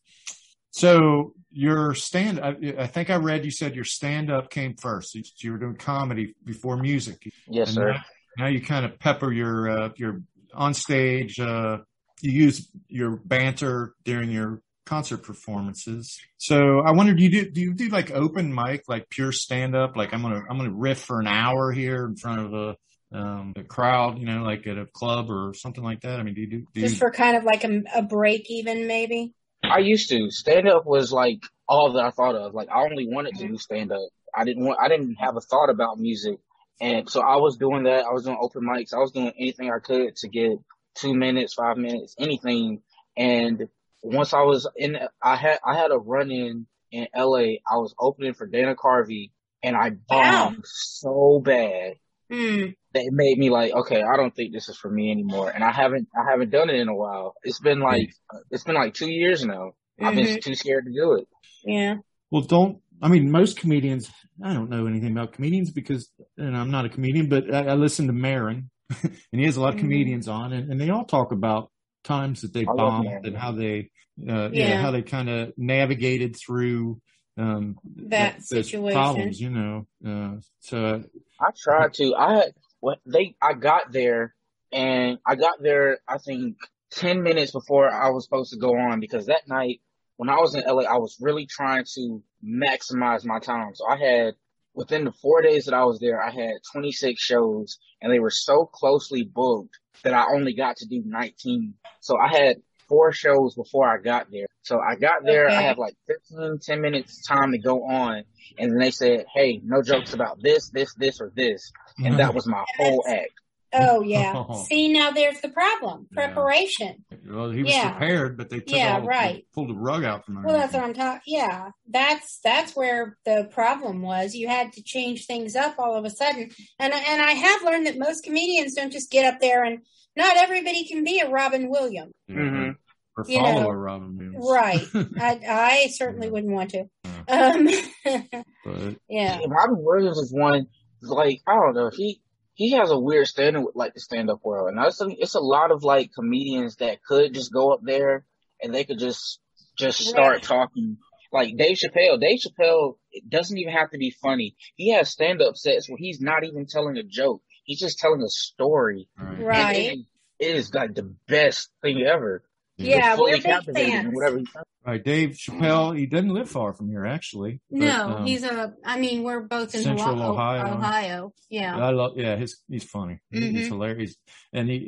so your stand, I, I think I read you said your stand up came first. You, you were doing comedy before music. Yes, And sir. Now, now you kind of pepper your, uh, your on stage, uh, you use your banter during your concert performances. So I wondered, do you do, do you do like open mic, like pure stand up? Like I'm going to, I'm going to riff for an hour here in front of a, um, a crowd, you know, like at a club or something like that. I mean, do you do, do Just you, for kind of like a, a break even maybe? I used to stand up was like all that I thought of. Like I only wanted to do stand up. I didn't want. I didn't have a thought about music, and so I was doing that. I was doing open mics. I was doing anything I could to get two minutes, five minutes, anything. And once I was in, I had I had a run in in L.A. I was opening for Dana Carvey, and I bombed so bad Hmm. that it made me like, okay, I don't think this is for me anymore. And I haven't, I haven't done it in a while. It's been like, it's been like two years now. I've been Mhm. too scared to do it. Yeah. Well, don't. I mean, most comedians. I don't know anything about comedians because, and I'm not a comedian, but I, I listen to Maron, and he has a lot of Mhm. comedians on, and, and they all talk about times that they I bombed and how they, uh, yeah. Yeah. how they kind of navigated through um, That those situation. problems. You know, uh, so I tried to. I had what they. I got there, and I got there. I think ten minutes before I was supposed to go on because that night when I was in LA, I was really trying to maximize my time. So I had within the four days that I was there, I had 26 shows, and they were so closely booked that I only got to do 19. So I had four shows before I got there. So I got there, I Okay. had like 15, 10 minutes time to go on. And then they said, Hey, no jokes about this, this, this, or this. And mm-hmm. that was my whole act. Oh yeah. See, now there's the problem. Yeah. Preparation. well, he was Yeah. prepared, but they took Yeah, all, right. pulled the rug out from under Well, that's him. what I'm talking. Yeah, that's that's where the problem was. You had to change things up all of a sudden, and and I have learned that most comedians don't just get up there and not everybody can be a Robin Williams, Mhm. Or You follow know, a Robin Williams. right? I I certainly wouldn't want to. Um, but yeah, Robin Williams is one, like, I don't know, he, he has a weird standing with like the stand up world. And that's, it's a lot of like comedians that could just go up there and they could just, just start Right. talking. Like Dave Chappelle, Dave Chappelle it doesn't even have to be funny. He has stand up sets where he's not even telling a joke. He's just telling a story. all right. right. And it is like the best thing ever. Yeah, Fully we're big fans. Whatever he All right, Dave Chappelle. He doesn't live far from here, actually. but, No, um, he's a. I mean, we're both in Central Ohio. Ohio. Ohio. Yeah. I love. Yeah, his he's funny. He- He's hilarious, and he,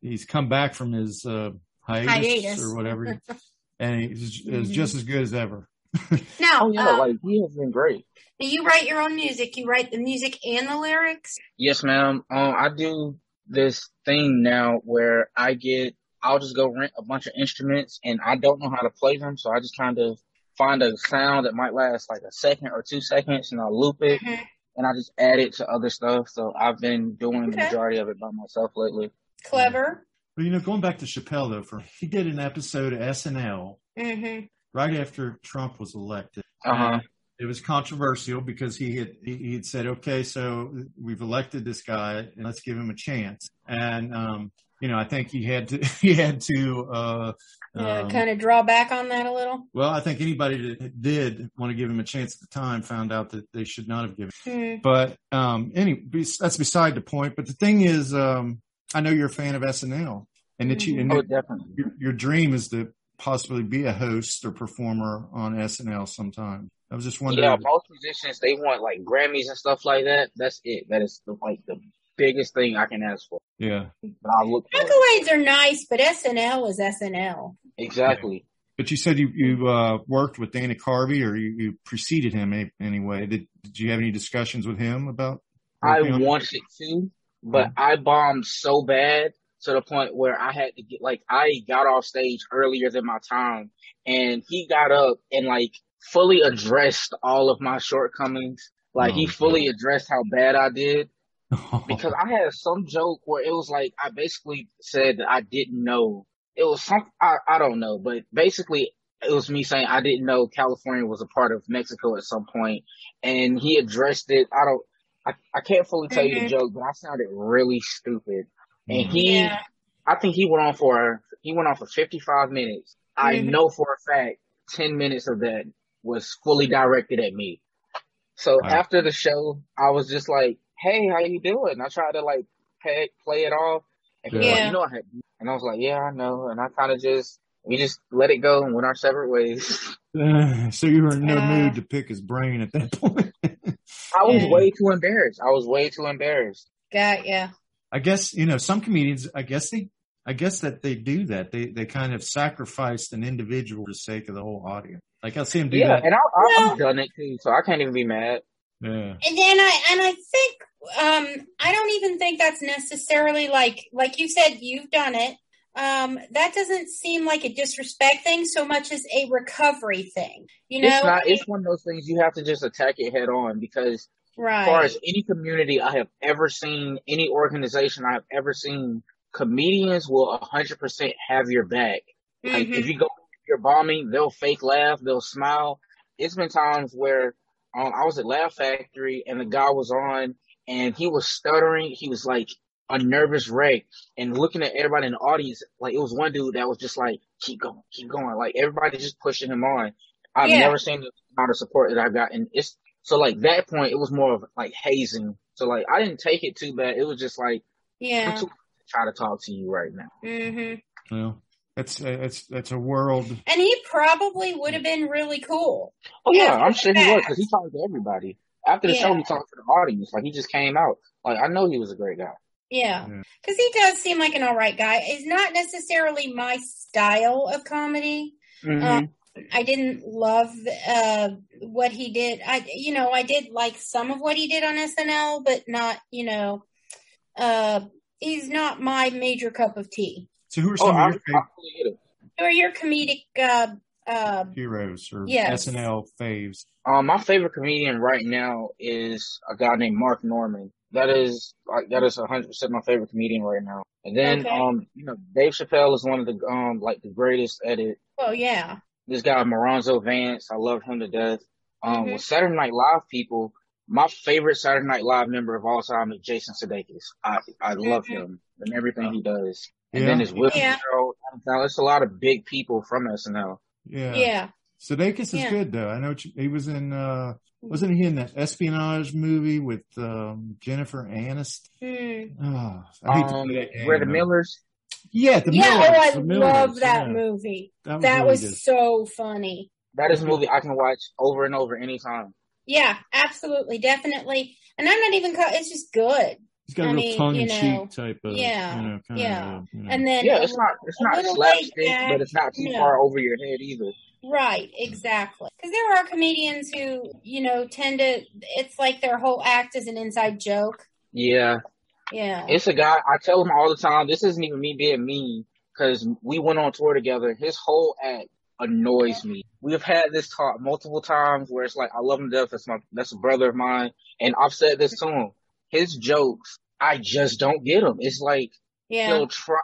he he's come back from his uh, hiatus, Hiatus. or whatever, and he's is Mhm. just as good as ever. Now, Oh yeah, uh, like he has been great. do you write your own music? You write the music and the lyrics? Yes, ma'am. Um, I do this thing now where I get, I'll just go rent a bunch of instruments and I don't know how to play them. So I just kind of find a sound that might last like a second or two seconds and I'll loop it Mhm. and I just add it to other stuff. So I've been doing the majority of it by myself lately. Clever. But you know, going back to Chappelle though, for he did an episode of SNL hmm right after Trump was elected. Uh huh. It was controversial because he had he he had said, "Okay, so we've elected this guy, and let's give him a chance." And um, you know, I think he had to he had to. Uh, Yeah, um, kind of draw back on that a little. well, I think anybody that did want to give him a chance at the time found out that they should not have given. Hmm. But um, any that's beside the point. But the thing is, um, I know you're a fan of SNL, and that you and Oh, definitely. your, your dream is to possibly be a host or performer on SNL sometime. I was just wondering. Yeah, most musicians, they want like Grammys and stuff like that. That's it. That is the, like the biggest thing I can ask for. yeah. But I look for it. Accolades are nice, but SNL is SNL. Exactly. But you said you you uh, worked with Dana Carvey, or you, you preceded him any, anyway. Did Did you have any discussions with him about? I working on- wanted to, but I bombed so bad to the point where I had to get like I got off stage earlier than my time, and he got up and like fully addressed all of my shortcomings. Like he Oh, fully addressed how bad I did because I had some joke where it was like I basically said that I didn't know. It was some I I don't know, but basically it was me saying I didn't know California was a part of Mexico at some point, and he addressed it. I don't. I, I can't fully tell you the Mhm. joke, but I sounded really stupid. And he, Yeah. I think he went on for he went on for 55 minutes. I Mhm. know for a fact 10 minutes of that was fully directed at me. So Wow. after the show, I was just like, "Hey, how you doing?" I tried to like pay, play it off, and he was like, "You know I had," and I was like, "Yeah, I know," and I kind of just we just let it go and went our separate ways. Uh, so you were in no Uh, mood to pick his brain at that point. I was Yeah. way too embarrassed. I was way too embarrassed. Got ya. I guess you know some comedians. I guess they. I guess that they do that. They they kind of sacrificed an individual for the sake of the whole audience. Like I see them do Yeah, that. and I, I, Well- I've done it too, so I can't even be mad. Yeah. And then I and I think um I don't even think that's necessarily like like you said you've done it. Um that doesn't seem like a disrespect thing so much as a recovery thing. You know? it's not. It's one of those things you have to just attack it head on because Right. As far as any community I have ever seen, any organization I have ever seen, comedians will 100% have your back. Like Mhm. if you go you're bombing, they'll fake laugh, they'll smile. It's been times where um, I was at Laugh Factory and the guy was on and he was stuttering. He was like a nervous wreck and looking at everybody in the audience. Like it was one dude that was just like, keep going, keep going. Like everybody just pushing him on. I've Yeah. never seen the amount of support that I got. And it's so like that point, it was more of like hazing. So like I didn't take it too bad. It was just like, I'm Yeah. too try to talk to you right now. Mm-hmm. Well, that's that's that's a world. And he probably would have been really cool. Oh yeah, I'm sure he was because he talked to everybody. After the show, he talked to the audience. Like he just came out. Like I know he was a great guy. Yeah. Yeah. Because he does seem like an all right guy. It's not necessarily my style of comedy. Mm-hmm. I didn't love uh, what he did. I, you know, I did like some of what he did on SNL, but not, you know, uh, he's not my major cup of tea. So who are oh, some I, of your favorite fully get it. Who are your comedic? Uh, uh, heroes or Yes. SNL faves? Um, my favorite comedian right now is a guy named Mark Normand. That is like that is hundred percent my favorite comedian right now. And then Okay. um, you know, Dave Chappelle is one of the um like the greatest at it. oh yeah, This guy Moronzo Vance, I love him to death. Um, Mhm. with Saturday Night Live people, my favorite Saturday Night Live member of all time is Jason Sudeikis. I I love Mhm. him and everything he does. And Yeah. then there's Will Yeah. Ferrell. Now it's a lot of big people from SNL. Yeah. yeah. Sudeikis is Yeah. good though. I know you, he was in. uh Wasn't he in that espionage movie with um Jennifer Aniston? Hmm. Oh, I hate to Um, play that game, Where the. Millers. Yeah, the Yeah, Millers. oh, I the Millers, love that yeah. movie. That was, That really was good. so funny. That is a movie I can watch over and over anytime. Yeah, absolutely, definitely. And I'm not even. Co- it's just good. He's got a I real tongue in you know, cheek type of, yeah, you know, kind yeah. of, you know. And then Yeah, it's not it's not slapstick, back, but it's not too no. far over your head either. Right, exactly. Because there are comedians who, you know, tend to, it's like their whole act is an inside joke. Yeah, Yeah. it's a guy. I tell him all the time. This isn't even me being mean because we went on tour together. His whole act annoys me. We have had this talk multiple times where it's like I love him to death. That's my that's a brother of mine, and I've said this to him. His jokes, I just don't get them. It's like yeah. he'll try.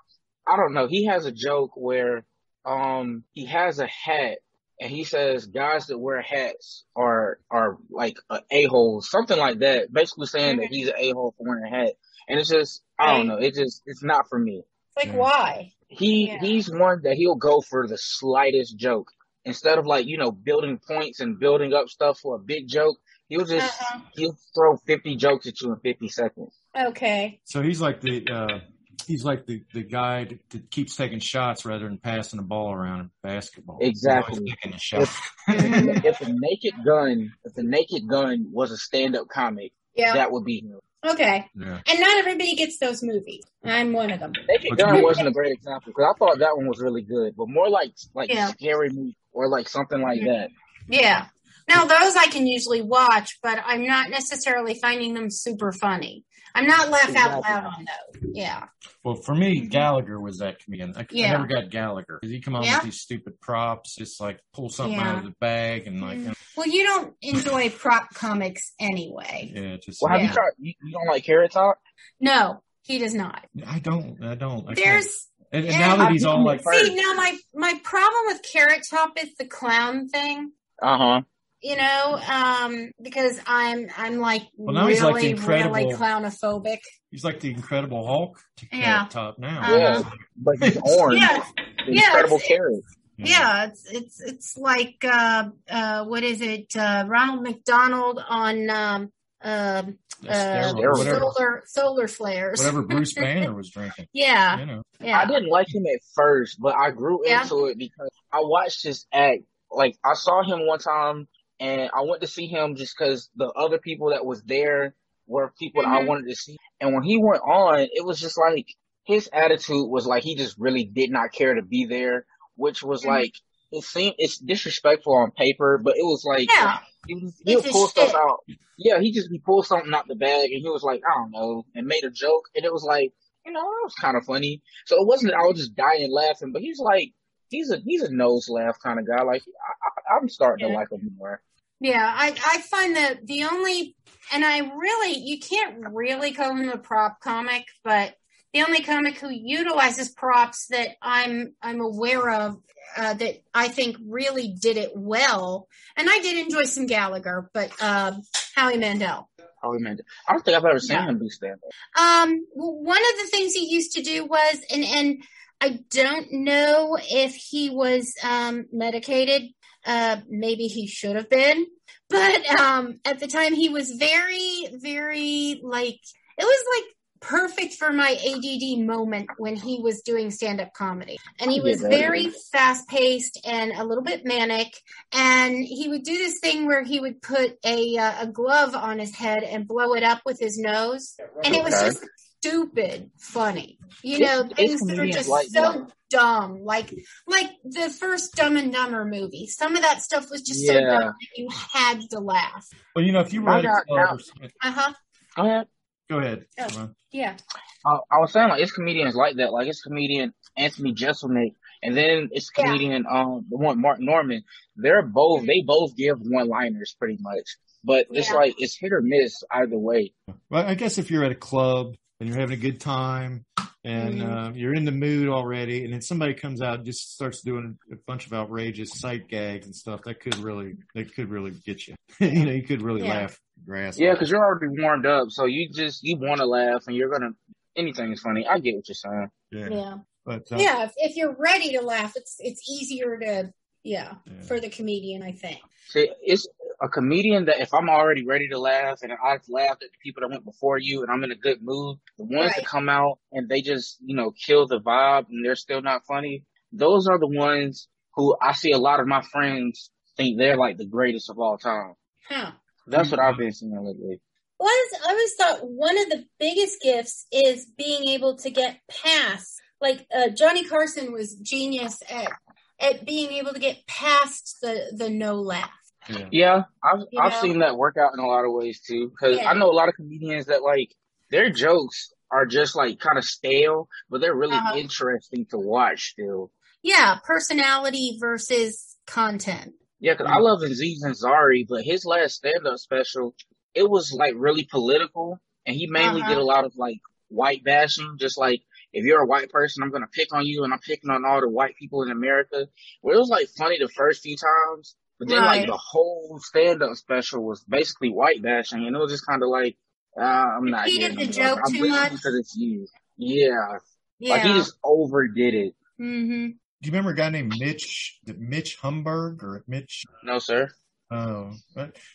I don't know. He has a joke where um he has a hat and he says guys that wear hats are are like a a hole, something like that. Basically saying that he's an a hole for wearing a hat, and it's just I don't know. It just it's not for me. It's like, Yeah. why? He Yeah. he's one that he'll go for the slightest joke instead of like you know building points and building up stuff for a big joke. He'll just Uh-uh. he'll throw fifty jokes at you in fifty seconds. Okay. So he's like the uh he's like the the guy that, that keeps taking shots rather than passing the ball around in basketball. Exactly. always taking a shot. Mhm. if the Naked Gun, if the Naked Gun was a stand-up comic, Yeah. that would be him. Okay. yeah. And not everybody gets those movies. I'm one of them. Naked But Gun wasn't a great example because I thought that one was really good, but more like like Yeah. scary movie or like something like Mhm. that. Yeah. Now those I can usually watch, but I'm not necessarily finding them super funny. I'm not laugh out loud on those. Yeah. Well, for me, Gallagher was that comedian. I, I Yeah. never got Gallagher because he come on Yeah. with these stupid props, just like pull something Yeah. out of the bag and like, Mm. Well, you don't enjoy prop comics anyway. yeah, just. Well, have Yeah. you tried? You, you don't like Carrot Top? No, he does not. I don't. I don't. I can't. There's And, and now that he's all seen like, see now my my problem with Carrot Top is the clown thing. Uh huh. You know, um, because I'm I'm like Well, now really he's like the incredible- really clownophobic. he's like the Incredible Hulk to Yeah. Carrot Top now. Uh-huh. Yeah, but he's orange. Yeah, The Yeah, Incredible it's- yeah, it's it's it's like uh uh what is it? Uh Ronald McDonald on um um Yeah, uh, steroids, whatever, solar solar flares. whatever Bruce Banner was drinking. Yeah, You know. yeah. I didn't like him at first, but I grew Yeah. into it because I watched his act. Like I saw him one time, and I went to see him just because the other people that was there were people that I Mhm. wanted to see. And when he went on, it was just like his attitude was like he just really did not care to be there, which was Mhm. like it seemed it's disrespectful on paper, but it was like Yeah. he he'll pull stuff shit. out. Yeah, he just he pulled something out the bag and he was like, I don't know, and made a joke, and it was like, you know, that was kind of funny. So it wasn't that I was just dying laughing, but he's like, he's a he's a nose laugh kind of guy. Like I, I, I'm starting Yeah. to like him more. Yeah, I, I find that the only, and I really, you can't really call him a prop comic, but the only comic who utilizes props that I'm, I'm aware of, uh, that I think really did it well. And I did enjoy some Gallagher, but, uh, Howie Mandel. Howie Mandel. I don't think I've ever seen yeah. him do stand up. Um, one of the things he used to do was, and, and I don't know if he was, um, medicated uh, maybe he should have been, but um, at the time he was very, very like it was like perfect for my ADD moment when he was doing stand up comedy. And he was very fast paced and a little bit manic. And he would do this thing where he would put a, uh, a glove on his head and blow it up with his nose. And it was just stupid funny. You know, things that are just like so that. dumb. Like like the first Dumb and Dumber movie. Some of that stuff was just yeah. so dumb that you had to laugh. Well, you know, if you read uh huh. Go ahead. Go ahead. Oh, yeah. I, I, was saying like it's comedians like that. Like it's comedian Anthony Jeselnik, and then it's comedian yeah. um the one Mark Normand. They're both they both give one liners pretty much. But it's yeah. like it's hit or miss either way. Well, I guess if you're at a club and you're having a good time and mm-hmm. uh, you're in the mood already, and then somebody comes out and just starts doing a bunch of outrageous sight gags and stuff, that could really that could really get you. you know, you could really yeah. laugh grass. Yeah, because you're already warmed up, so you just you want to laugh, and you're gonna anything is funny. I get what you're saying. Yeah. Yeah. But, uh, yeah, if, if, you're ready to laugh, it's it's easier to yeah, yeah, for the comedian, I think. See, it's a comedian that if I'm already ready to laugh and I've laughed at the people that went before you and I'm in a good mood, the ones right. that come out and they just, you know, kill the vibe and they're still not funny, those are the ones who I see a lot of my friends think they're like the greatest of all time. Huh. That's what I've been seeing lately. Well, I always thought one of the biggest gifts is being able to get past. Like uh, Johnny Carson was genius at at being able to get past the the no laugh. Yeah, yeah I've you I've know? seen that work out in a lot of ways too. Because yeah. I know a lot of comedians that like their jokes are just like kind of stale, but they're really uh-huh. interesting to watch still. Yeah, personality versus content. Yeah, because I love Aziz Ansari, but his last stand-up special, it was like really political, and he mainly uh-huh. did a lot of like white bashing, just like if you're a white person, I'm gonna pick on you, and I'm picking on all the white people in America. Well, it was like funny the first few times, but then right. like the whole stand up special was basically white bashing, and it was just kind of like, uh, I'm not. He did the joke I'm too much because it's you. Yeah. yeah, like he just overdid it. Mm-hmm. Do you remember a guy named Mitch? Mitch Hedberg or Mitch? No, sir. Oh,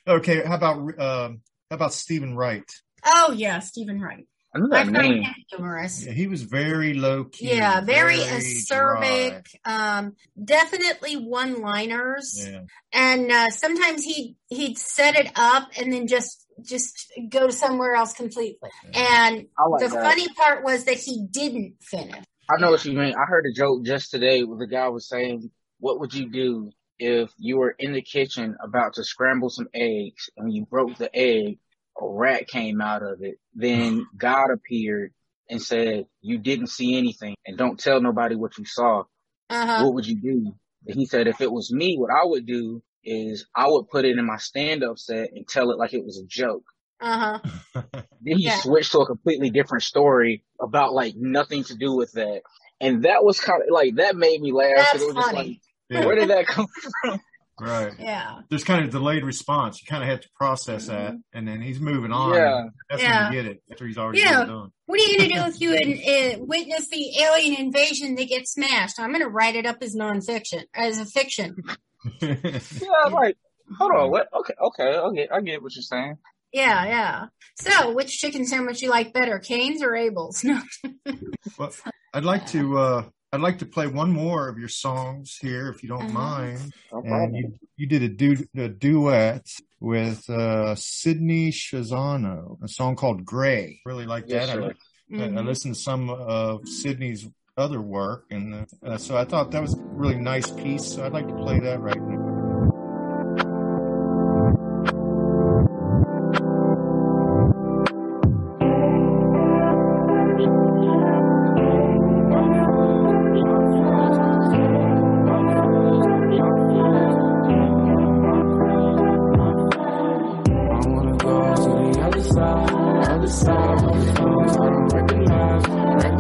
okay. How about um, how about Steven Wright? Oh yeah, Steven Wright. I know that name. Humorous. Yeah, he was very low key. Yeah, very, very acerbic. Um, definitely one liners. Yeah. And uh, sometimes he he'd set it up and then just just go somewhere else completely. Yeah. And like the that. funny part was that he didn't finish. I know what you mean. I heard a joke just today where the guy was saying, "What would you do if you were in the kitchen about to scramble some eggs and you broke the egg a rat came out of it. Then God appeared and said, you didn't see anything and don't tell nobody what you saw. Uh-huh. What would you do? And he said, if it was me, what I would do is I would put it in my stand up set and tell it like it was a joke. Uh-huh. then he yeah. switched to a completely different story about like nothing to do with that. And that was kind of like, that made me laugh. That's it was funny. Like, yeah. where did that come from? Right. Yeah. There's kind of delayed response. You kind of have to process that, mm-hmm. and then he's moving on. Yeah. That's yeah. when you get it after he's already yeah. done. What are you going to do if you uh, witness the alien invasion that gets smashed? I'm going to write it up as nonfiction, as a fiction. yeah, like, hold on, what? Okay, okay, okay, I get what you're saying. Yeah, yeah. So, which chicken sandwich you like better, Cane's or Abel's? No. well, I'd like to uh, I'd like to play one more of your songs here, if you don't uh-huh. mind. No and you, you did a, du- a duet with uh, Sydney Shazano, a song called Gray. Really like yes, that. I, mm-hmm. I, listened to some of Sydney's other work, and uh, so I thought that was a really nice piece. So I'd like to play that right now. Bye.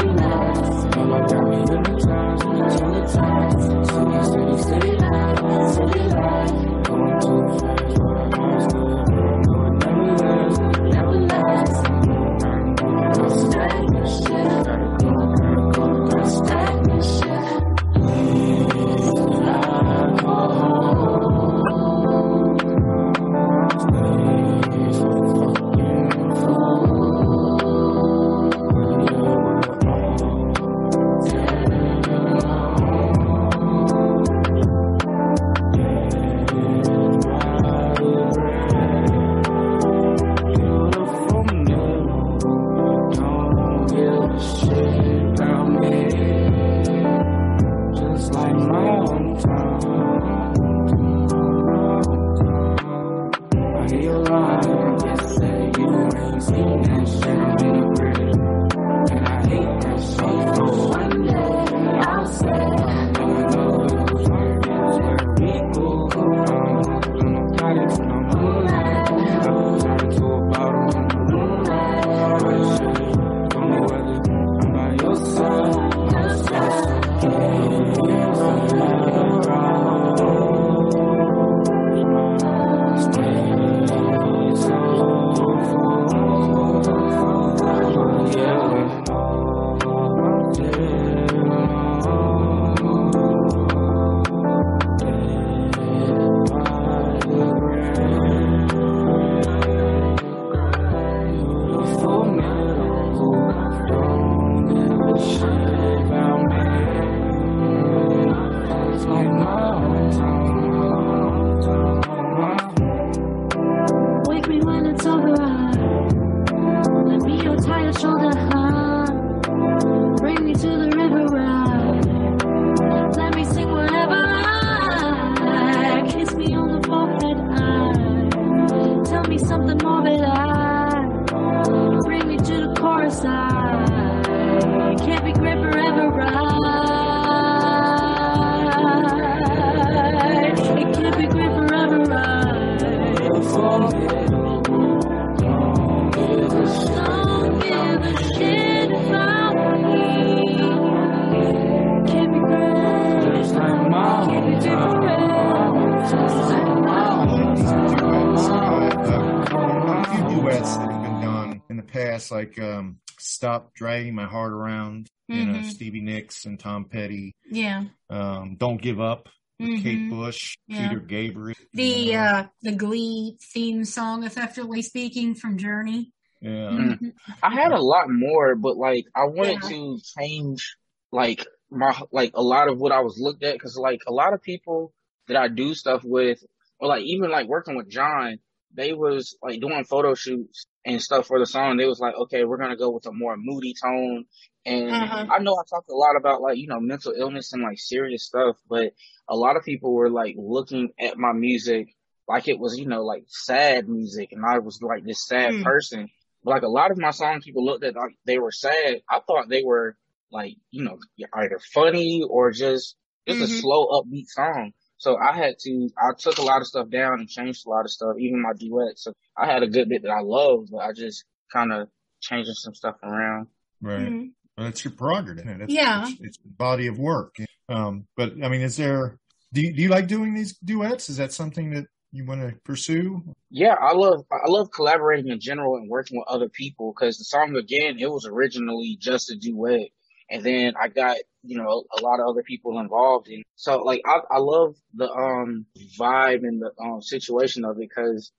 Past, like um, "Stop Dragging My Heart Around," you know, Mhm. Stevie Nicks and Tom Petty. Yeah. Um, "Don't Give Up" with Kate Mhm. Bush, Yeah. Peter Gabriel. The you uh the Glee theme song, effectively speaking, from Journey. yeah. Mhm. I had a lot more, but like I wanted Yeah. to change like my like a lot of what I was looked at because like a lot of people that I do stuff with, or like even like working with John, they was like doing photo shoots and stuff for the song. They was like, okay, we're gonna go with a more moody tone. And Uh-huh. I know I talked a lot about like you know mental illness and like serious stuff, but a lot of people were like looking at my music like it was you know like sad music, and I was like this sad Hmm. person. But like a lot of my songs, people looked at like they were sad. I thought they were like you know either funny or just just a Mhm. slow upbeat song. So I had to I took a lot of stuff down and changed a lot of stuff, even my duets. So I had a good bit that I loved, but I just kind of changing some stuff around. Right. Mhm. Well, that's your prerogative. That's, Yeah. It's, it's body of work. Um, but I mean, is there, do you, do you like doing these duets? Is that something that you want to pursue? Yeah, I love I love collaborating in general and working with other people because the song again it was originally just a duet, and then I got you know a lot of other people involved in. So like I I love the um vibe and the um situation of it because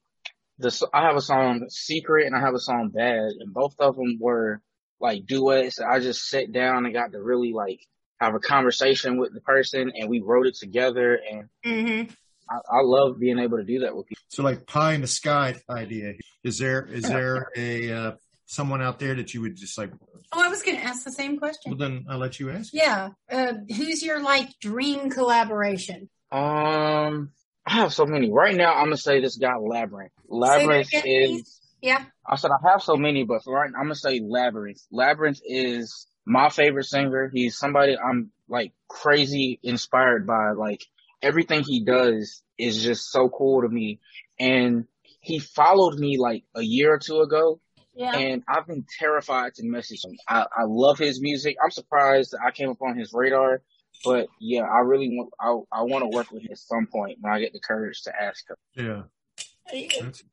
the s- I have a song Secret and I have a song Bad, and both of them were like duets. I just sat down and got to really like have a conversation with the person, and we wrote it together, and Mm-hmm. I, I love being able to do that with people. So like pie in the sky idea. Is there, is there a, uh, someone out there that you would just like, Oh, I was going to ask the same question. well, then I'll let you ask. Yeah. Uh, who's your like dream collaboration? Um, I have so many. Right now, I'm gonna say this guy Labrinth. Labrinth again, please. is. Yeah. I said I have so many, but for right, I'm gonna say Labrinth. Labrinth is my favorite singer. He's somebody I'm like crazy inspired by. Like everything he does is just so cool to me. And he followed me like a year or two ago, Yeah. and I've been terrified to message him. I, I love his music. I'm surprised that I came up on his radar, but yeah, I really want I I want to work with him at some point when I get the courage to ask him. Yeah.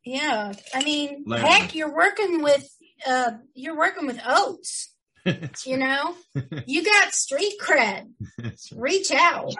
Yeah. I mean, Larry. heck, you're working with uh you're working with Oates. you know? you got street cred. Reach out.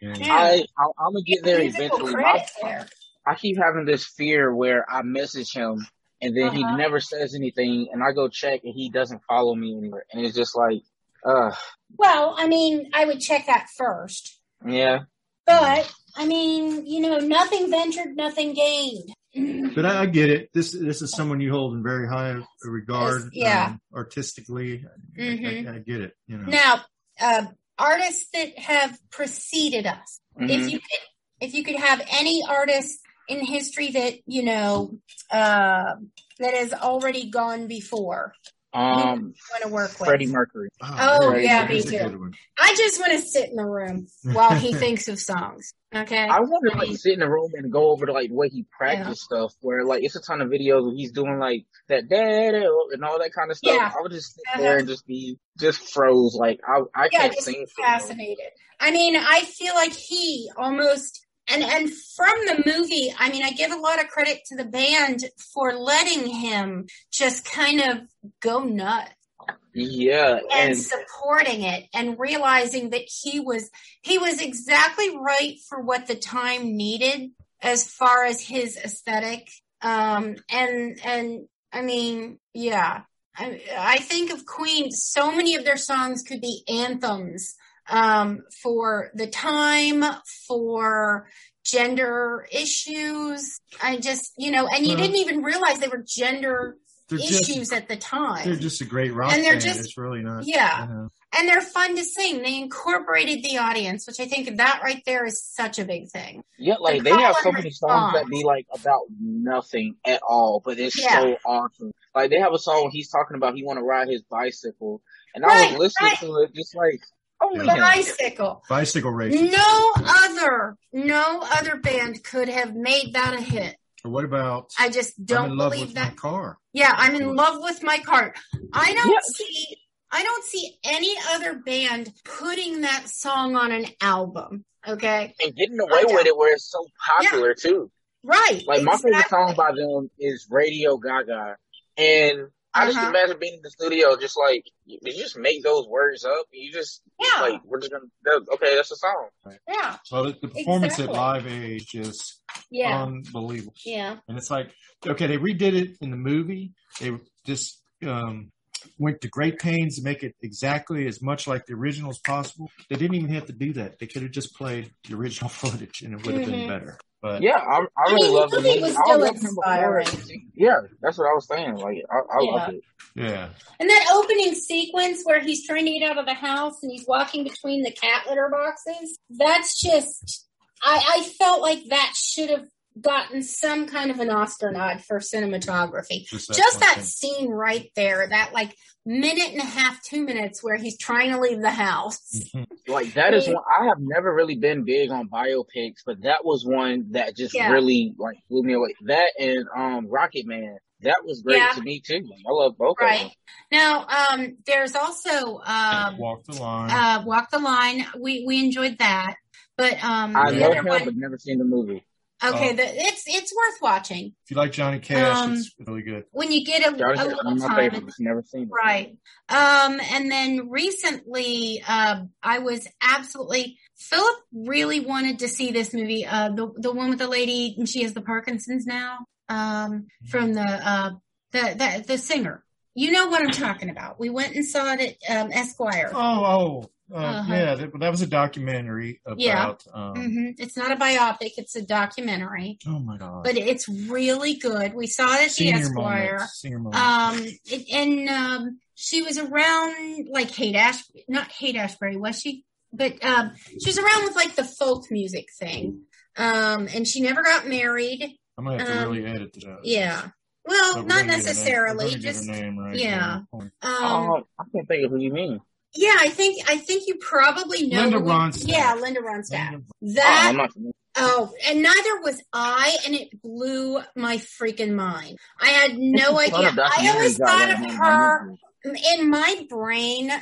yeah. Yeah. I, I I'm gonna get there eventually. I, there. I keep having this fear where I message him and then he Uh-huh. never says anything, and I go check and he doesn't follow me anywhere, and it's just like, uh, Well, I mean, I would check that first. yeah. But I mean, you know, nothing ventured, nothing gained. But I, I get it. This this is someone you hold in very high regard, Yeah. um, artistically. I- Mhm. I, I get it. You know, Now, uh, artists that have preceded us. Mhm. If you could, if you could have any artist in history that you know uh, that has already gone before, Um, want to work with. Freddie Mercury. Oh, Freddie yeah, Mercury. me too. I just want to sit in the room while he thinks of songs. Okay. I want to like sit in the room and go over the like the way he practiced stuff. Where like it's a ton of videos where he's doing like that dad and all that kind of stuff. Yeah. I would just sit Uh-huh. there and just be just froze. Like I I yeah, can't just sing. fascinated. I mean, I feel like he almost and and from the movie, I mean, I give a lot of credit to the band for letting him just kind of go nuts. Yeah, and and supporting it and realizing that he was he was exactly right for what the time needed as far as his aesthetic. Um and and i mean yeah. I i think of queen so many of their songs could be anthems um for the time for gender issues i just you know and you Well- didn't even realize they were gender issues just at the time they're just a great rock And they're band. just- it's really not. yeah. you know. and they're fun to sing. They incorporated the audience, which I think that right there is such a big thing. yeah, like the they have so many songs that be like about nothing at all, but it's Yeah. so awesome. Like they have a song where he's talking about he want to ride his bicycle, and I was listening right. to it just like only Yeah. Bicycle. Bicycle racing. No other, no other band could have made that a hit. What about I just I'm don't in love believe with that. my car? Yeah, I'm in love with my car. I don't Yeah. see, I don't see any other band putting that song on an album. Okay. and getting away with it where it's so popular too. Right. Like my favorite song by them is Radio Gaga, and I just Uh-huh. imagine being in the studio, just like you you just make those words up. You just Yeah. like we're just gonna okay, that's a song. Yeah. Well, the, the performance Exactly. at Live Aid is just Yeah. unbelievable. yeah. And it's like, okay, they redid it in the movie. They just um, went to great pains to make it exactly as much like the original as possible. They didn't even have to do that. They could have just played the original footage and it would have Mhm. been better. But Yeah, I, I I really mean, love the the movie movie. was still love him before. inspiring. Yeah, that's what I was saying. Like I, I Yeah. love it. yeah, And that opening sequence where he's trying to get out of the house and he's walking between the cat litter boxes, that's just, I, I felt like that should have gotten some kind of an Oscar nod for cinematography. just that, Just one that scene right there, that like minute and a half, two minutes where he's trying to leave the house. Mhm. Like that is one I have never really been big on biopics, but that was one that just Yeah. really like blew me away. That and um Rocket Man. That was great Yeah. to me too. I love both of Right. them. Now, um, there's also, um, Walk the line. uh, Walk the Line. We, we enjoyed that. But, um, I the know him, one, but never seen the movie. Okay, Oh. the, it's, it's worth watching. if you like Johnny Cash, um, it's really good. when you get a, Johnny a little my time. favorites. Never seen it. Right. Um, and then recently, uh, I was absolutely, Philip really wanted to see this movie, uh, the, the one with the lady, and she has the Parkinson's now, um, from the, uh, the, the, the singer. You know what I'm talking about. We went and saw it at, um, Esquire. Oh, oh, uh, Uh-huh. yeah, that, that was a documentary about. Yeah. Um, hmm It's not a biopic, it's a documentary, Oh my God. but it's really good. We saw it at the Esquire. moments. Senior moments. Um, it, and um, she was around like Haight Ash, not Haight Ashbury, was she? But um, she was around with like the folk music thing. Um, and she never got married. I'm gonna have to um, really edit that. Yeah. Well, not gonna get her name- we're necessarily. gonna get her Just right. yeah. Um, um, Oh, I can't think of who you mean. Yeah. I think I think you probably know. Linda who- Ronstadt. Yeah, Linda Ronstadt. Linda- Oh, That I'm not. Oh, and neither was I, and it blew my freaking mind. I had no There's a ton idea. I always thought of her in my brain.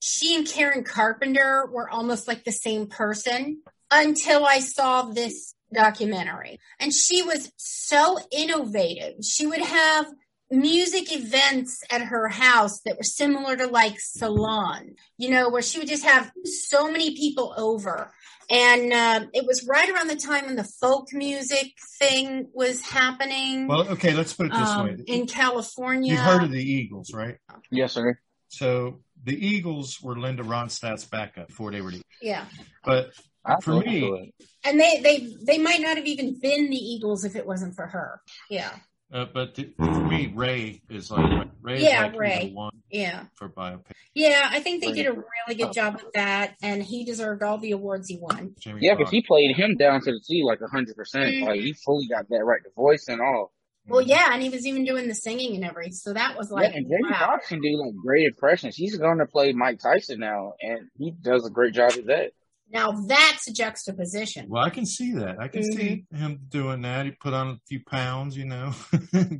She and Karen Carpenter were almost like the same person until I saw this documentary. And she was so innovative. She would have music events at her house that were similar to like salon, you know, where she would just have so many people over. And uh, it was right around the time when the folk music thing was happening Well, okay, let's put it this um, way. in California. You've heard of the Eagles, right? Yes, sir. So the Eagles were Linda Ronstadt's backup before they were the yeah. But I For me- it. And they, they, they might not have even been the Eagles if it wasn't for her. Yeah. Uh, but the, for me, Ray is like Ray. Yeah, is like Ray. one Yeah. for biopic. Yeah. I think they Right. did a really good job with that. And he deserved all the awards he won. Jamie Yeah, because he played him down to the T like a hundred percent. Mhm. Like he fully got that right, the voice and all. Well, yeah. And he was even doing the singing and everything. So that was like, yeah, and Jamie wow. Foxx can do like great impressions. He's going to play Mike Tyson now, and he does a great job of that. Now that's a juxtaposition. Well, I can see that. I can see Mm-hmm. him doing that. He put on a few pounds, you know.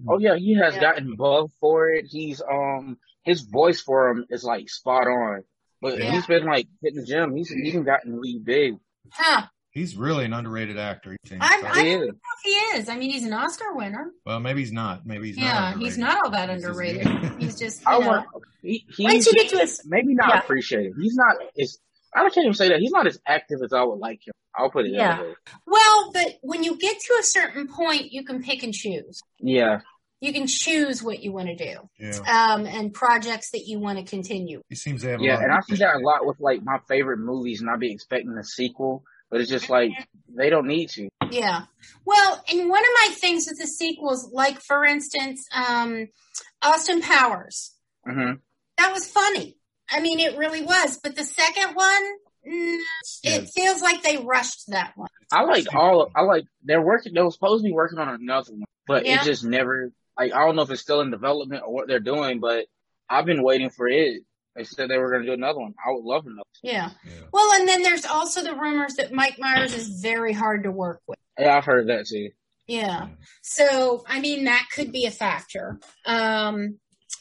Oh yeah, he has Yeah. gotten buff for it. He's um his voice for him is like spot on. But Yeah. he's been like hitting the gym. He's even gotten really big. Huh. He's really an underrated actor. Jamie I, Foxx. I He don't is. know if he is. I mean, he's an Oscar winner. well, maybe he's not. Maybe he's yeah, not. he's not all that underrated. he's just, I you know. want he, Once he's you get to his, maybe not Yeah. appreciated. He's not as I can't even say that. He's not as active as I would like him. I'll put it Yeah. that way. well, but when you get to a certain point, you can pick and choose. Yeah. You can choose what you want to do, Yeah, um, and projects that you want to continue. he seems to have. Yeah, and I see that a lot with like my favorite movies and I be expecting a sequel. But it's just like they don't need to. Yeah. Well, and one of my things with the sequels, like for instance, um, Austin Powers, hmm that was funny. I mean, it really was. But the second one, mm, Yeah. it feels like they rushed that one. I like all of, I like they're working they were supposed to be working on another one, but Yeah. it just never like I don't know if it's still in development or what they're doing, but I've been waiting for it. They said they were gonna do another one. I would love to know. Yeah. Yeah. Well, and then there's also the rumors that Mike Myers is very hard to work with. Yeah, I've heard that too. Yeah. So, I mean, that could be a factor. Um,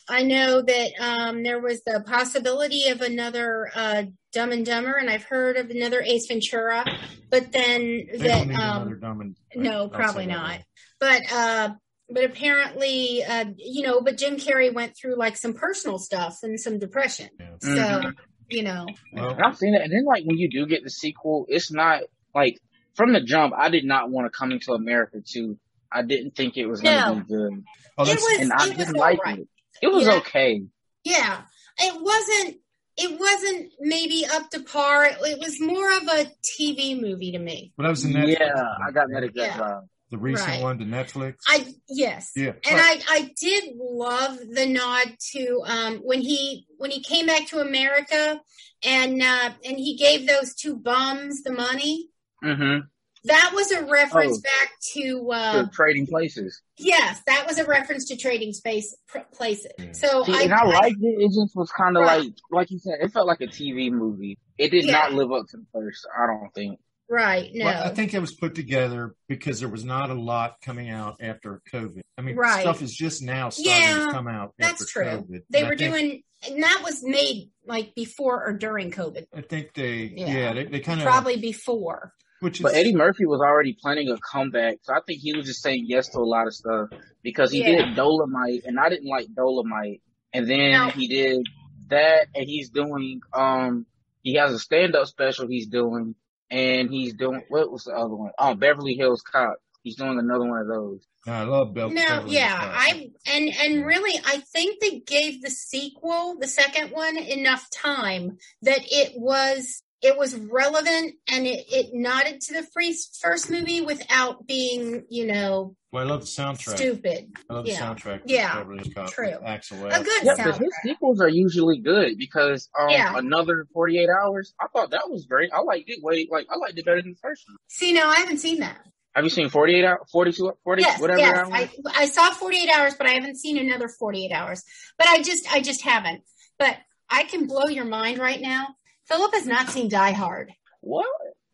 I know that um, there was the possibility of another uh, Dumb and Dumber, and I've heard of another Ace Ventura, but then They that don't need um, another dumb and no, I'll probably not. But uh, but apparently, uh, you know, but Jim Carrey went through like some personal stuff and some depression. Yeah. So, Mhm. you know, Well, I've seen it, and then like when you do get the sequel, it's not like from the jump. I did not want to come into America too. I didn't think it was gonna No. be good, oh, it that's, was, and I it didn't all like right. it. It was Yeah. okay. Yeah, it wasn't. It wasn't maybe up to par. It, it was more of a TV movie to me. but that was the Netflix. Yeah, I got that exact Yeah. vibe. the recent Right. one to Netflix. I yes, Yeah. and I I did love the nod to um when he when he came back to America and uh and he gave those two bums the money. Mm-hmm. That was a reference Oh. back to uh To trading places. yes, that was a reference to trading space pr- places. So See, I, and I liked it. It just was kind of Right. like, like you said, it felt like a TV movie. It did Yeah. not live up to the first. I don't think. right no Well, I think it was put together because there was not a lot coming out after COVID. I mean, Right. stuff is just now starting Yeah, to come out. that's after true. COVID. they And were think- doing and that was made like before or during COVID. I think they, Yeah. yeah, they, they kind of, Probably before. Which is, But Eddie Murphy was already planning a comeback, so I think he was just saying yes to a lot of stuff because he Yeah. did Dolemite, and I didn't like Dolemite, and then No. he did that, and he's doing um he has a stand up special he's doing, and he's doing what was the other one? Oh, Beverly Hills Cop. He's doing another one of those. I love Bel- No, Beverly yeah, Hills Cop. Yeah, I and and really, I think they gave the sequel, the second one, enough time that it was it was relevant and it, it nodded to the free first movie without being, you know, Well, I love the soundtrack. stupid. I love Yeah. the soundtrack. Yeah. Beverly Hills True. with Axel A F. good Yeah, but his sequels are usually good because um Yeah. another forty eight hours. I thought that was great. I liked it way like I liked it better than the first one. See, no, I haven't seen that. Have you seen 48 hours, 42, 40, Yes, whatever yes, hours? I I saw Forty Eight Hours, but I haven't seen another Forty Eight Hours. But I just I just haven't. But I can blow your mind right now. Philip has not seen Die Hard, What?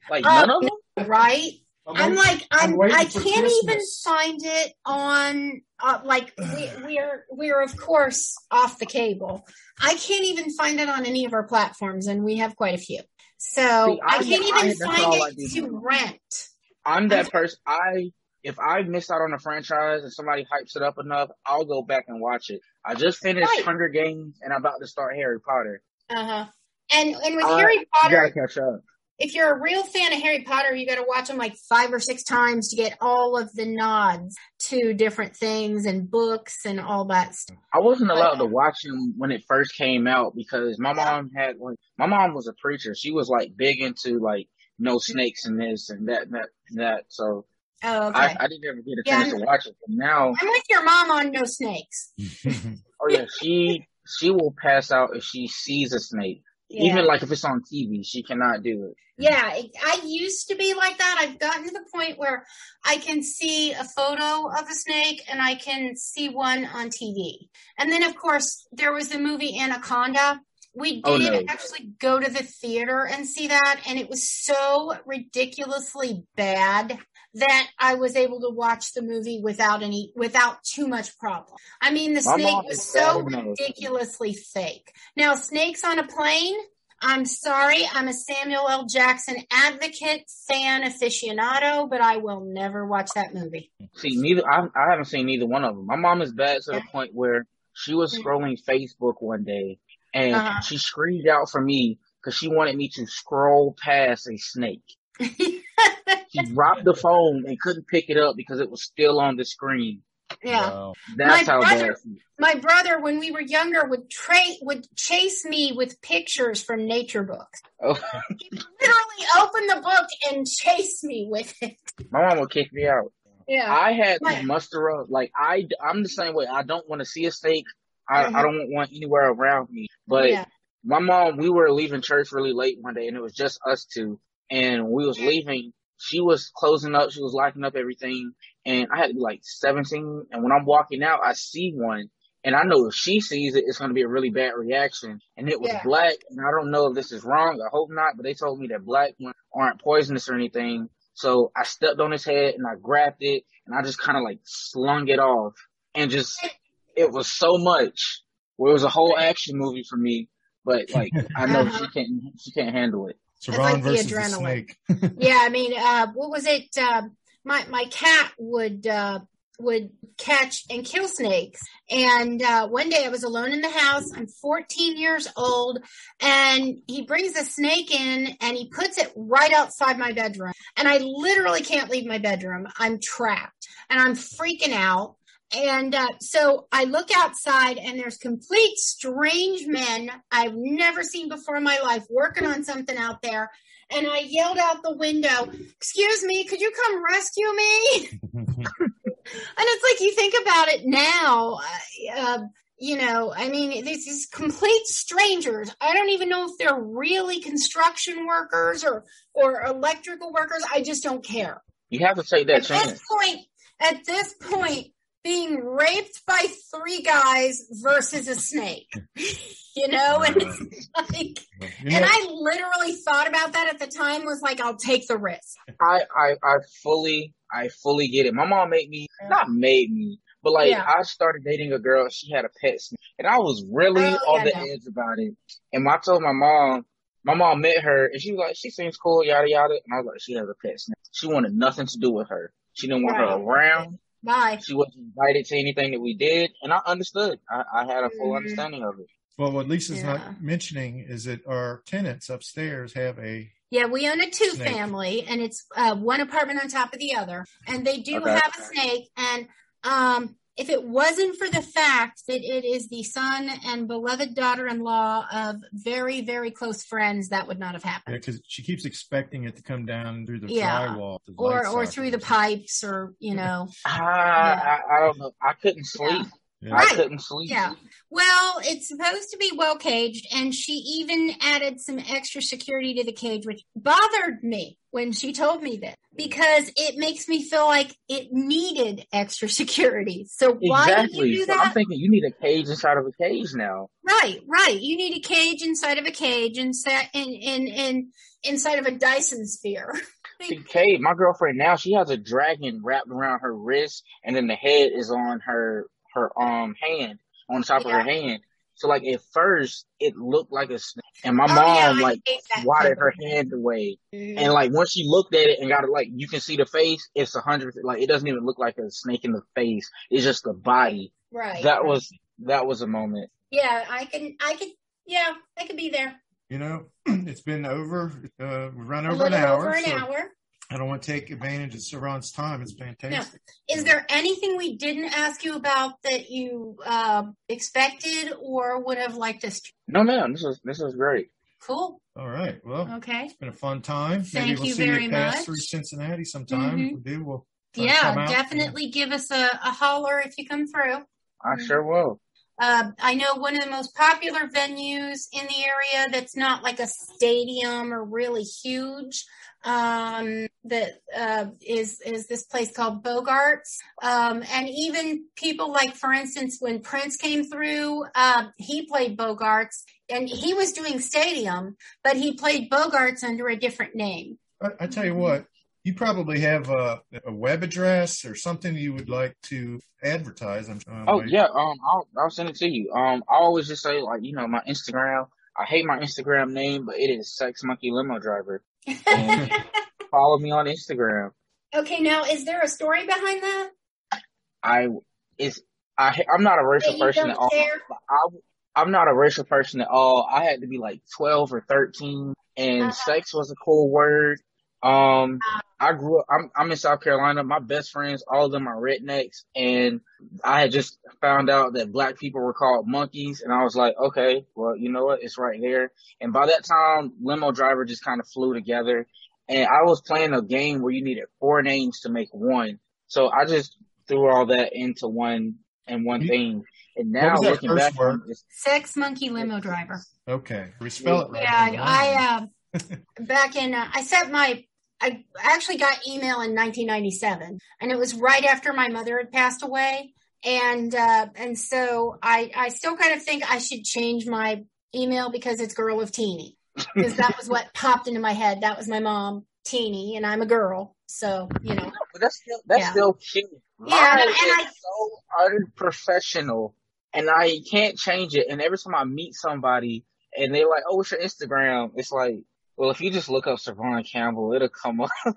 Like Oh, none of them? right? I'm like I'm, I'm I can't even find it on uh, like we, we're we're of course off the cable. I can't even find it on any of our platforms, and we have quite a few. So See, I, I- can't even that's find it do. to rent. I'm that person. I if I miss out on a franchise and somebody hypes it up enough, I'll go back and watch it. I just finished Right. Hunger Games and I'm about to start Harry Potter. Uh huh. And and with Uh, Harry You Potter, gotta catch up. if you're a real fan of Harry Potter, you got to watch them like five or six times to get all of the nods to different things and books and all that stuff. I wasn't allowed to watch them when it first came out because my mom had like my mom was a preacher. She was like big into like no snakes and this and that and that and that. So Oh, okay. I, I didn't ever get a Yeah, chance to watch it. But now I'm with your mom on no snakes. Oh yeah, she she will pass out if she sees a snake. Yeah. Even like if it's on TV, she cannot do it. Yeah, I used to be like that. I've gotten to the point where I can see a photo of a snake and I can see one on TV. And then, of course, there was the movie Anaconda. We Oh, did no. actually go to the theater and see that, and it was so ridiculously bad that I was able to watch the movie without any, without too much problem. I mean, the My snake was so bad enough. ridiculously fake. Now, snakes on a plane, I'm sorry, I'm a Samuel L. Jackson advocate, fan, aficionado, but I will never watch that movie. See, neither I, I haven't seen neither one of them. My mom is bad to the point where she was scrolling Facebook one day and Uh-huh. she screamed out for me because she wanted me to scroll past a snake. She dropped the phone and couldn't pick it up because it was still on the screen. yeah. Wow. That's My how brother- bad. My brother, when we were younger, would tra- would chase me with pictures from nature books. Oh, He literally opened the book and chase me with it. my mom would kick me out. Yeah. I had Right. to muster up. Like I, I'm the same way. I don't want to see a snake. I, Mhm. I don't want anywhere around me. But yeah. my mom, we were leaving church really late one day, and it was just us two. And we was leaving. She was closing up. She was locking up everything, and I had to be like 17. And when I'm walking out, I see one, and I know if she sees it, it's going to be a really bad reaction. And it was Yeah. black, and I don't know if this is wrong. I hope not, but they told me that black ones aren't poisonous or anything. So I stepped on his head and I grabbed it, and I just kind of like slung it off, and just it was so much. Where it was a whole action movie for me, but like I know Uh-huh. she can't she can't handle it. Ron like the versus the, adrenaline. snake. Yeah, I mean, uh, what was it? Uh, my my cat would uh, would catch and kill snakes. And uh, one day I was alone in the house. I'm 14 years old, and he brings a snake in and he puts it right outside my bedroom. And I literally can't leave my bedroom. I'm trapped and I'm freaking out. And uh, so I look outside and there's complete strange men I've never seen before in my life working on something out there. And I yelled out the window, Excuse me, could you come rescue me? and it's like you think about it now. Uh, you know, I mean, these complete strangers. I don't even know if they're really construction workers or or electrical workers. I just don't care. You have to take that at. This point, at this point, being raped by three guys versus a snake. you know, and it's like, and I literally thought about that at the time. Was like, I'll take the risk. I I, I fully I fully get it. My mom made me not made me, but like Yeah. I started dating a girl. She had a pet snake, and I was really Oh, on yeah, the no. edge about it. And I told my mom. My mom met her, and she was like, "She seems cool, yada yada." And I was like, "She has a pet snake." She wanted nothing to do with her. She didn't want her around. Bye. She wasn't invited to anything that we did, and I understood. I, I had a full Mhm. understanding of it. Well, what Lisa's Yeah. not mentioning is that our tenants upstairs have a Yeah, we own a two Snake. family and it's uh, one apartment on top of the other. And they do Okay. have a snake. And um, if it wasn't for the fact that it is the son and beloved daughter in law of very, very close friends, that would not have happened. because she keeps expecting it to come down through the Yeah. drywall, the Or, or socket through the pipes or, you know. Ah, I, I, I don't know. I couldn't sleep. Yeah. I Right. couldn't sleep. Yeah. Well, it's supposed to be well caged, and she even added some extra security to the cage, which bothered me when she told me this because it makes me feel like it needed extra security. So why did Exactly. you do So that? I'm thinking you need a cage inside of a cage now. right, right. You need a cage inside of a cage inside in in in inside of a Dyson sphere. See, Kate, my girlfriend now, she has a dragon wrapped around her wrist, and then the head is on her her um hand, on the top of her hand. So like at first, it looked like a snake, and my Oh, mom yeah, like hate swatted too. her hand away, Mhm. and like once she looked at it and got it, like you can see the face, it's a hundred. Like it doesn't even look like a snake in the face; it's just the body. right. That was that was a moment. yeah. I can. I could. Yeah, I could be there. You know, it's been over. Uh, we run A over an hour. over an so hour. I don't want to take advantage of Saron's time. It's fantastic. Is there anything we didn't ask you about that you uh, expected or would have liked us? To? No, man, this is this is great. Cool. All right. Well, Okay. it's been a fun time. Thank Maybe we'll you see very you pass much. through Cincinnati sometime. If Mhm. we do, we'll try to come Yeah, out. definitely give us a, a holler if you come through. I sure will. Uh, I know one of the most popular venues in the area that's not like a stadium or really huge. Um, that uh, is is this place called Bogarts, um, and even people like, for instance, when Prince came through, uh, he played Bogarts, and he was doing stadium, but he played Bogarts under a different name. I, I tell you what, you probably have a, a web address or something you would like to advertise. I'm, um, Oh like- yeah, um, I'll I'll send it to you. Um, I always just say like you know my Instagram. I hate my Instagram name, but it is Sex Monkey Limo Driver. And follow me on Instagram. okay, now is there a story behind that? I is I I'm not a racial person at all. I I'm not a racial person at all. I had to be like 12 or 13, and Uh-huh. sex was a cool word. Um, I grew up. I'm I'm in South Carolina. My best friends, all of them are rednecks, and I had just found out that black people were called monkeys, and I was like, okay, well, you know what? It's right here. And by that time, limo driver just kind of flew together, and I was playing a game where you needed four names to make one. So I just threw all that into one and one thing. And What now was that looking first back, word? Sex monkey limo driver. Okay. We spell it right. Yeah, I, uh, back in, uh, I sent my, I actually got email in 1997 and it was right after my mother had passed away. And, uh, and so I, I still kind of think I should change my email because it's girl of teeny because that was what popped into my head. That was my mom, teeny, and I'm a girl. So, you know, but that's still that's Yeah. still cute. Yeah, Mine and I- so unprofessional, and I can't change it. And every time I meet somebody, and they're like, "Oh, what's your Instagram?" It's like Well, if you just look up Savon Campbell, it'll come up.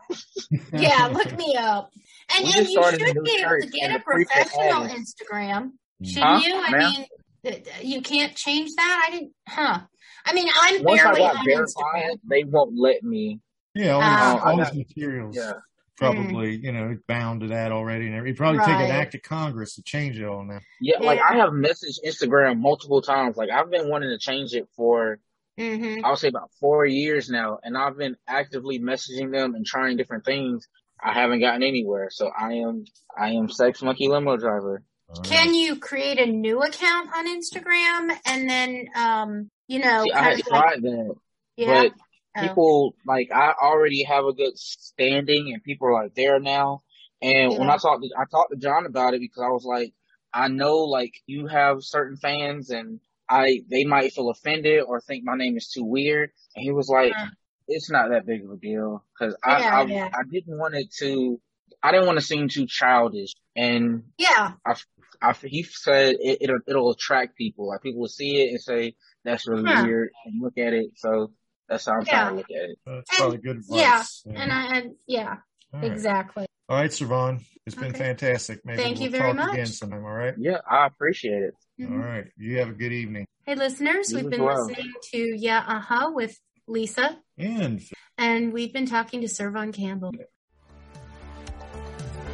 yeah, look me up. And, We and you should be able to get a professional Instagram. Shouldn't Huh, you? I ma'am? mean, th- th- you can't change that. I didn't, huh? I mean, I'm Once I barely got on verified, Instagram. they won't let me. Yeah, all, Ah. his, all I his materials Yeah. probably, you know, bound to that already. And he'd probably take an act of Congress to change it all now. Yeah, like I have messaged Instagram multiple times. Like I've been wanting to change it for hmm I would say about four years now, and I've been actively messaging them and trying different things. I haven't gotten anywhere, so I am I am Sex Monkey Limo Driver. Can you create a new account on Instagram and then, um, you know, See, I had like, tried that, yeah, but Oh. people like I already have a good standing, and people are like there now. And when I talked to I talked to John about it because I was like, I know like you have certain fans, and I they might feel offended or think my name is too weird. And he was like, Uh. it's not that big of a deal because I Yeah, I, yeah. I didn't want it to. I didn't want to seem too childish, and yeah, I, I, he said it, it'll it'll attract people. Like people will see it and say that's really Huh. weird and look at it. So that's how I'm trying to look at it. That's And- probably good yeah, advice. and I, and yeah, all right. exactly. All right, Servon. It's been Okay. fantastic. Maybe Thank we'll you very talk again sometime, all right? Yeah, I appreciate it. Mhm. All right. You have a good evening. Hey, listeners, You we've been well. listening to Yeah, Uh Huh with Lisa, And and we've been talking to Servon Campbell.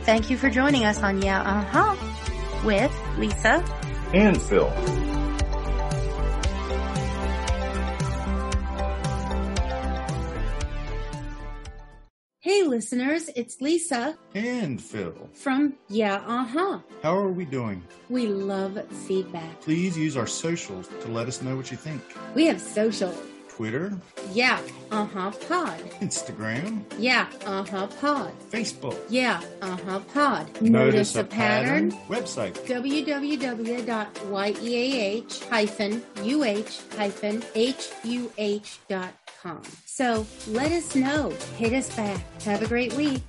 Thank you for joining us on Yeah, uh-huh with Lisa. and Phil. Hey, listeners, it's Lisa And Phil, from Yeah, Uh Huh. how are we doing? We love feedback. Please use our socials to let us know what you think. We have social. Twitter, Yeah, Uh Huh Pod. Instagram, Yeah, Uh Huh Pod. Facebook. Yeah, Uh Huh Pod. Notice the pattern? Website. www.yeah-uh-huh.com. So let us know. Hit us back. Have a great week.